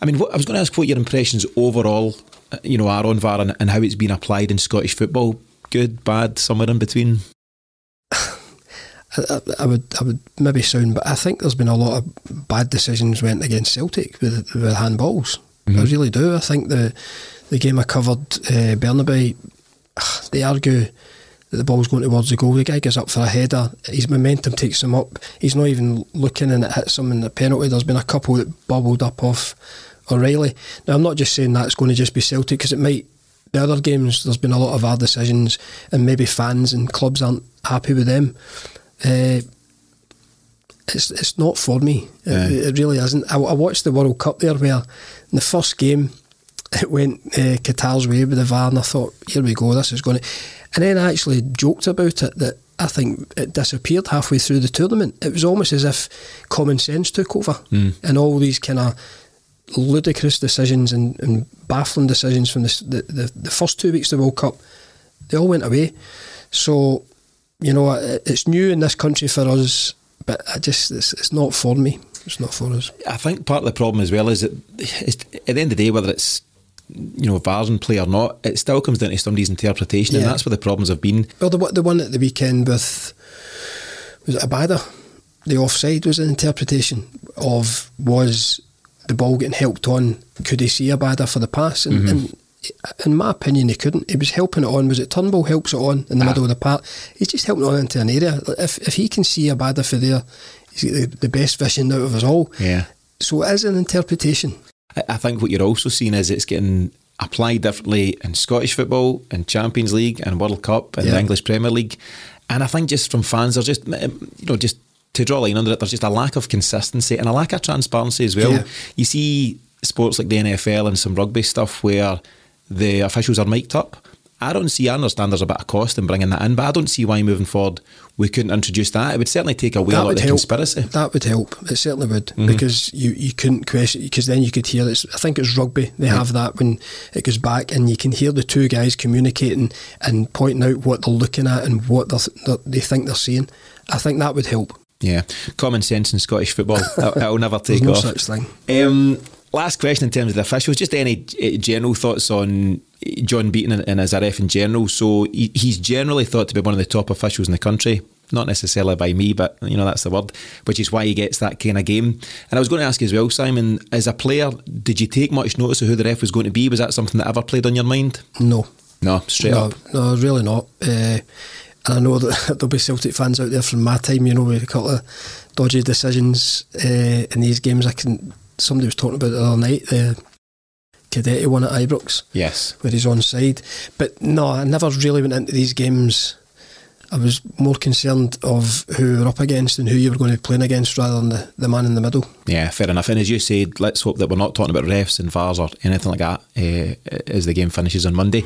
I mean, what, I was going to ask what your impressions overall, uh, you know, are on VAR and, and how it's been applied in Scottish football. Good, bad, somewhere in between? I, I, would I would maybe sound, but I think there's been a lot of bad decisions went against Celtic with, with handballs. Mm-hmm. I really do. I think the the game I covered, uh, Bernabei, they argue that the ball's going towards the goal. The guy gets up for a header, his momentum takes him up. He's not even looking and it hits him in the penalty. There's been a couple that bubbled up off O'Riley. Now, I'm not just saying that's going to just be Celtic because it might. The other games, there's been a lot of our decisions, and maybe fans and clubs aren't happy with them. Uh, it's it's not for me. It, it really isn't. I, I, watched the World Cup there where in the first game <laughs> it went uh, Qatar's way with the VAR, and I thought, here we go, this is going to. And then I actually joked about it that I think it disappeared halfway through the tournament. It was almost as if common sense took over, mm. and all these kind of ludicrous decisions and, and baffling decisions from the, the, the first two weeks of the World Cup, they all went away. So, you know, it's new in this country for us but I just it's, it's not for me. It's not for us. I think part of the problem as well is that at the end of the day, whether it's you know VARs in play or not, it still comes down to somebody's interpretation, yeah. and that's where the problems have been. Well, the the one at the weekend with was it Abada, the offside was an interpretation of was the ball getting helped on. Could he see Abada for the pass? And, mm-hmm. and in my opinion, he couldn't. He was helping it on. Was it Turnbull helps it on in the ah. middle of the park? He's just helping on into an area. If if he can see Abada for there, he's got the, the best vision out of us all. Yeah. So it is an interpretation. I, I think what you're also seeing is it's getting applied differently in Scottish football, in Champions League, and World Cup, and yeah. the English Premier League. And I think just from fans, there's just you know just to draw a line under it, there's just a lack of consistency and a lack of transparency as well. Yeah. You see sports like the NFL and some rugby stuff where the officials are mic'd up. I don't see, I understand there's a bit of cost in bringing that in, but I don't see why moving forward we couldn't introduce that. It would certainly take away that a lot of the help. conspiracy. That would help. It certainly would mm-hmm. because you, you couldn't question because then you could hear it's. I think it's rugby. They have that when it goes back and you can hear the two guys communicating and pointing out what they're looking at and what they think they're seeing. I think that would help. Yeah, common sense in Scottish football. <laughs> It'll never take no off. such thing. Um, last question in terms of the officials, just any eh, general thoughts on John Beaton and, and as a ref in general. So he, he's generally thought to be one of the top officials in the country. Not necessarily by me, but you know that's the word, which is why he gets that kind of game. And I was going to ask you as well, Simon, as a player, did you take much notice of who the ref was going to be? Was that something that ever played on your mind? No, no, straight no, up, no, really not. Uh, and I know that <laughs> there'll be Celtic fans out there from my time, you know, with a couple of dodgy decisions uh, in these games. I can somebody was talking about the other night, the Cadete one at Ibrox. Yes. Where he's on side. But no, I never really went into these games. I was more concerned of who we were up against and who you were going to be playing against rather than the, the man in the middle. Yeah, fair enough. And as you said, let's hope that we're not talking about refs and VARs or anything like that uh, as the game finishes on Monday.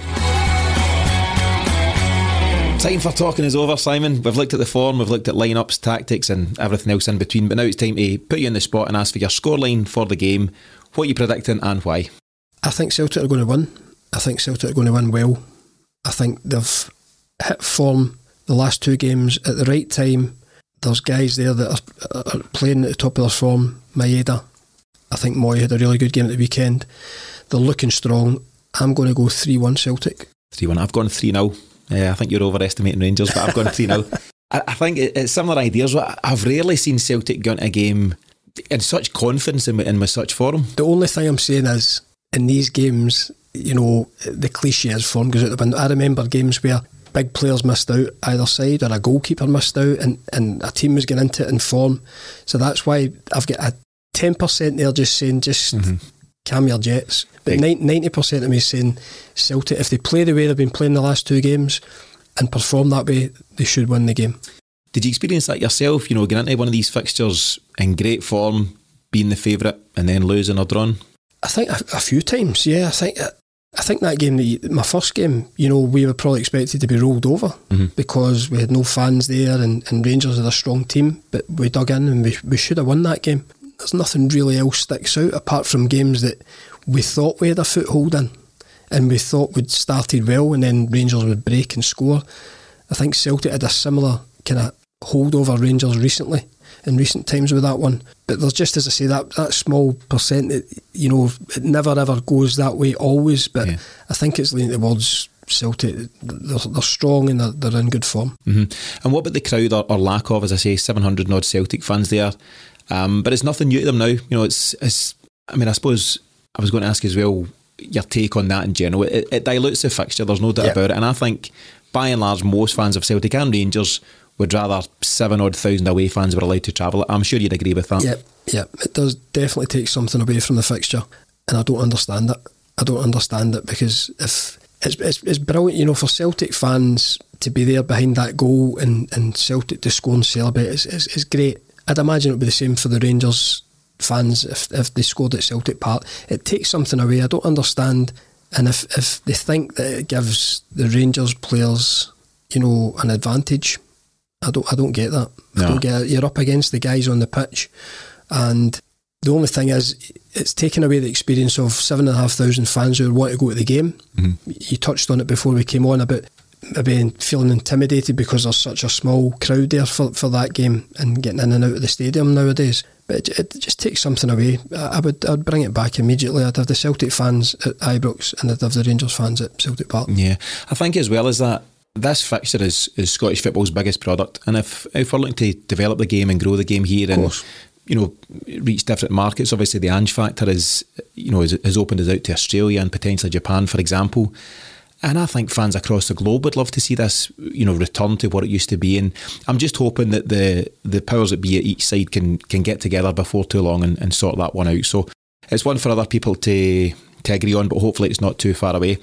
Time for talking is over, Simon. We've looked at the form, we've looked at lineups, tactics, and everything else in between. But now it's time to put you in the spot and ask for your scoreline for the game. What are you predicting and why? I think Celtic are going to win. I think Celtic are going to win well. I think they've hit form the last two games at the right time. There's guys there that are, are playing at the top of their form. Maeda, I think Mooy had a really good game at the weekend. They're looking strong. I'm going to go 3 1 Celtic. 3 1. I've gone 3 0. Yeah, I think you're overestimating Rangers, but I've gone three now. <laughs> I, I think it's similar ideas. I've rarely seen Celtic go into a game in such confidence and, and with such form. The only thing I'm saying is in these games, you know, the cliche is form goes out the window. I remember games where big players missed out either side or a goalkeeper missed out and, and a team was getting into it in form. So that's why I've got a 10% there just saying just mm-hmm. Calm your jets. But ninety percent of me is saying Celtic, if they play the way they've been playing the last two games and perform that way, they should win the game. Did you experience that yourself? You know, getting into one of these fixtures in great form, being the favourite, and then losing or drawn. I think a, a few times. Yeah, I think I think that game, my first game, you know, we were probably expected to be rolled over mm-hmm. because we had no fans there and, and Rangers had a strong team, but we dug in and we, we should have won that game. There's nothing really else sticks out apart from games that we thought we had a foothold in and we thought we'd started well and then Rangers would break and score. I think Celtic had a similar kind of hold over Rangers recently in recent times with that one. But there's just as I say that that small percent that you know it never ever goes that way always. But yeah. I think it's leaning towards Celtic. They're, they're strong and they're, they're, in good form. Mm-hmm. And what about the crowd or, or, lack of? As I say, 700 odd Celtic fans there. Um, but it's nothing new to them now. You know, it's it's. I mean, I suppose I was going to ask as well your take on that in general. It, it dilutes the fixture. There's no doubt Yep. about it. And I think by and large, most fans of Celtic and Rangers would rather seven odd thousand away fans were allowed to travel. I'm sure you'd agree with that. Yep, yep. It does definitely take something away from the fixture, and I don't understand it. I don't understand it because if it's it's, it's brilliant, you know, for Celtic fans to be there behind that goal and, and Celtic to score and celebrate is is is great. I'd imagine it would be the same for the Rangers fans if if they scored at Celtic Park. It takes something away. I don't understand, and if if they think that it gives the Rangers players, you know, an advantage. I don't I don't get that. I No. don't get it. You're up against the guys on the pitch and the only thing is it's taken away the experience of seven and a half thousand fans who want to go to the game. Mm-hmm. You touched on it before we came on about maybe feeling intimidated because there's such a small crowd there for, for that game and getting in and out of the stadium nowadays. But it, it just takes something away. I I would I'd bring it back immediately. I'd have the Celtic fans at Ibrox and I'd have the Rangers fans at Celtic Park. Yeah, I think as well as that, this fixture is, is Scottish football's biggest product, and if if we're looking to develop the game and grow the game here and you know reach different markets, obviously the Ange factor is you know has, has opened us out to Australia and potentially Japan, for example. And I think fans across the globe would love to see this, you know, return to what it used to be. And I'm just hoping that the the powers that be at each side can can get together before too long and, and sort that one out. So it's one for other people to to agree on, but hopefully it's not too far away.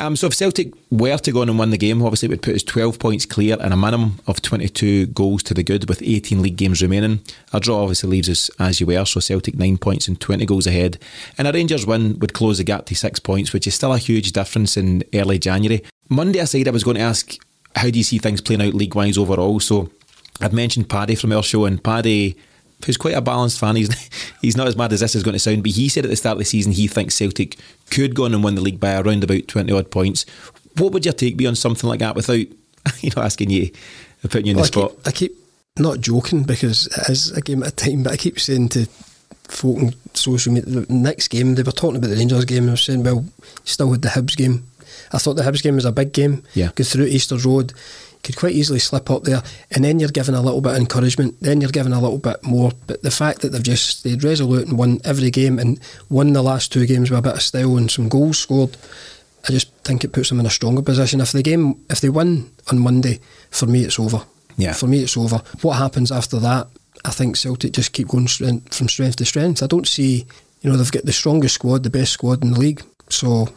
Um, so if Celtic were to go on and win the game, obviously it would put us 12 points clear and a minimum of 22 goals to the good with 18 league games remaining. A draw obviously leaves us as you were, so Celtic 9 points and 20 goals ahead. And a Rangers win would close the gap to 6 points, which is still a huge difference in early January. Monday aside, I was going to ask, how do you see things playing out league-wise overall? So I'd mentioned Paddy from our show, and Paddy, who's quite a balanced fan, he's <laughs> he's not as mad as this is going to sound, but he said at the start of the season he thinks Celtic could go on and win the league by around about twenty odd points. What would your take be on something like that without <laughs> you know asking you, putting you in Well, the I spot? keep, I keep not joking because it is a game at a time, but I keep saying to folk on social media, the next game, they were talking about the Rangers game, and I was saying, well, still had the Hibs game. I thought the Hibs game was a big game. Yeah. Go through Easter Road, could quite easily slip up there, and then you're given a little bit of encouragement, then you're given a little bit more. But the fact that they've just stayed resolute and won every game and won the last two games with a bit of style and some goals scored, I just think it puts them in a stronger position. If the game, if they win on Monday, for me it's over. Yeah. For me it's over. What happens after that? I think Celtic just keep going strength, from strength to strength. I don't see, you know, they've got the strongest squad, the best squad in the league. So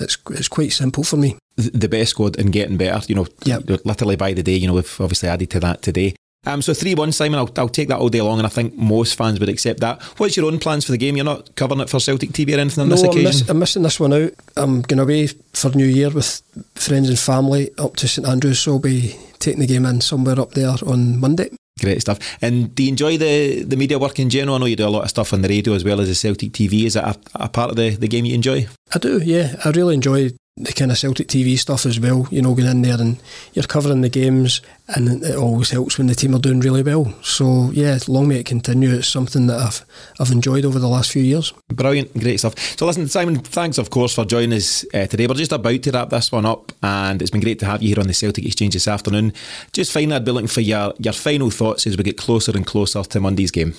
it's it's quite simple for me. Th- the best squad and getting better, you know, Yep. literally by the day, you know, we've obviously added to that today. Um, so 3 1, Simon, I'll, I'll take that all day long, and I think most fans would accept that. What's your own plans for the game? You're not covering it for Celtic TV or anything on no, this I'm, occasion? miss, I'm missing this one out. I'm going away for New Year with friends and family up to St Andrews, so I'll be taking the game in somewhere up there on Monday. Great stuff. And do you enjoy the, the media work in general? I know you do a lot of stuff on the radio as well as the Celtic TV. Is that a, a part of the, the game you enjoy? I do, yeah. I really enjoy the kind of Celtic TV stuff as well. You know, going in there and you're covering the games, and it always helps when the team are doing really well. So yeah, long may it continue. It's something that I've I've enjoyed over the last few years. Brilliant, great stuff. So, listen, Simon, thanks, of course, for joining us uh, today. We're just about to wrap this one up, and it's been great to have you here on the Celtic Exchange this afternoon. Just finally, I'd be looking for your, your final thoughts as we get closer and closer to Monday's game.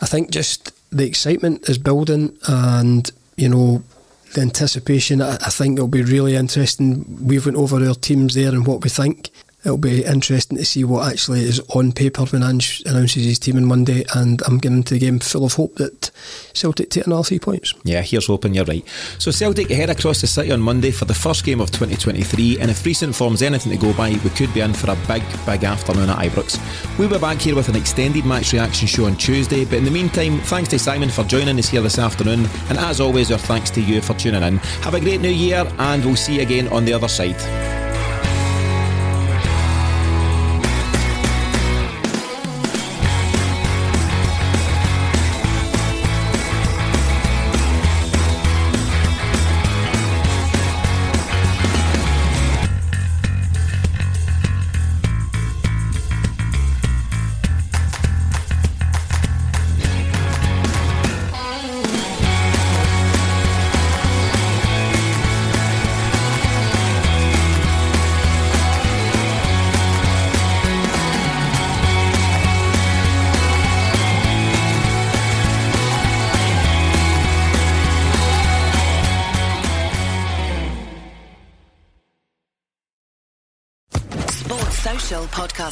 I think just the excitement is building, and you know the anticipation. I, I think it'll be really interesting. We've went over our teams there and what we think. It'll be interesting to see what actually is on paper when Ange announces his team on Monday, and I'm getting into the game full of hope that Celtic take another three points. Yeah, here's hoping you're right. So Celtic head across the city on Monday for the first game of 2023, and if recent form's anything to go by, we could be in for a big, big afternoon at Ibrox. We'll be back here with an extended match reaction show on Tuesday, but in the meantime, thanks to Simon for joining us here this afternoon, and as always, our thanks to you for tuning in. Have a great new year, and we'll see you again on the other side.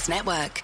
Network.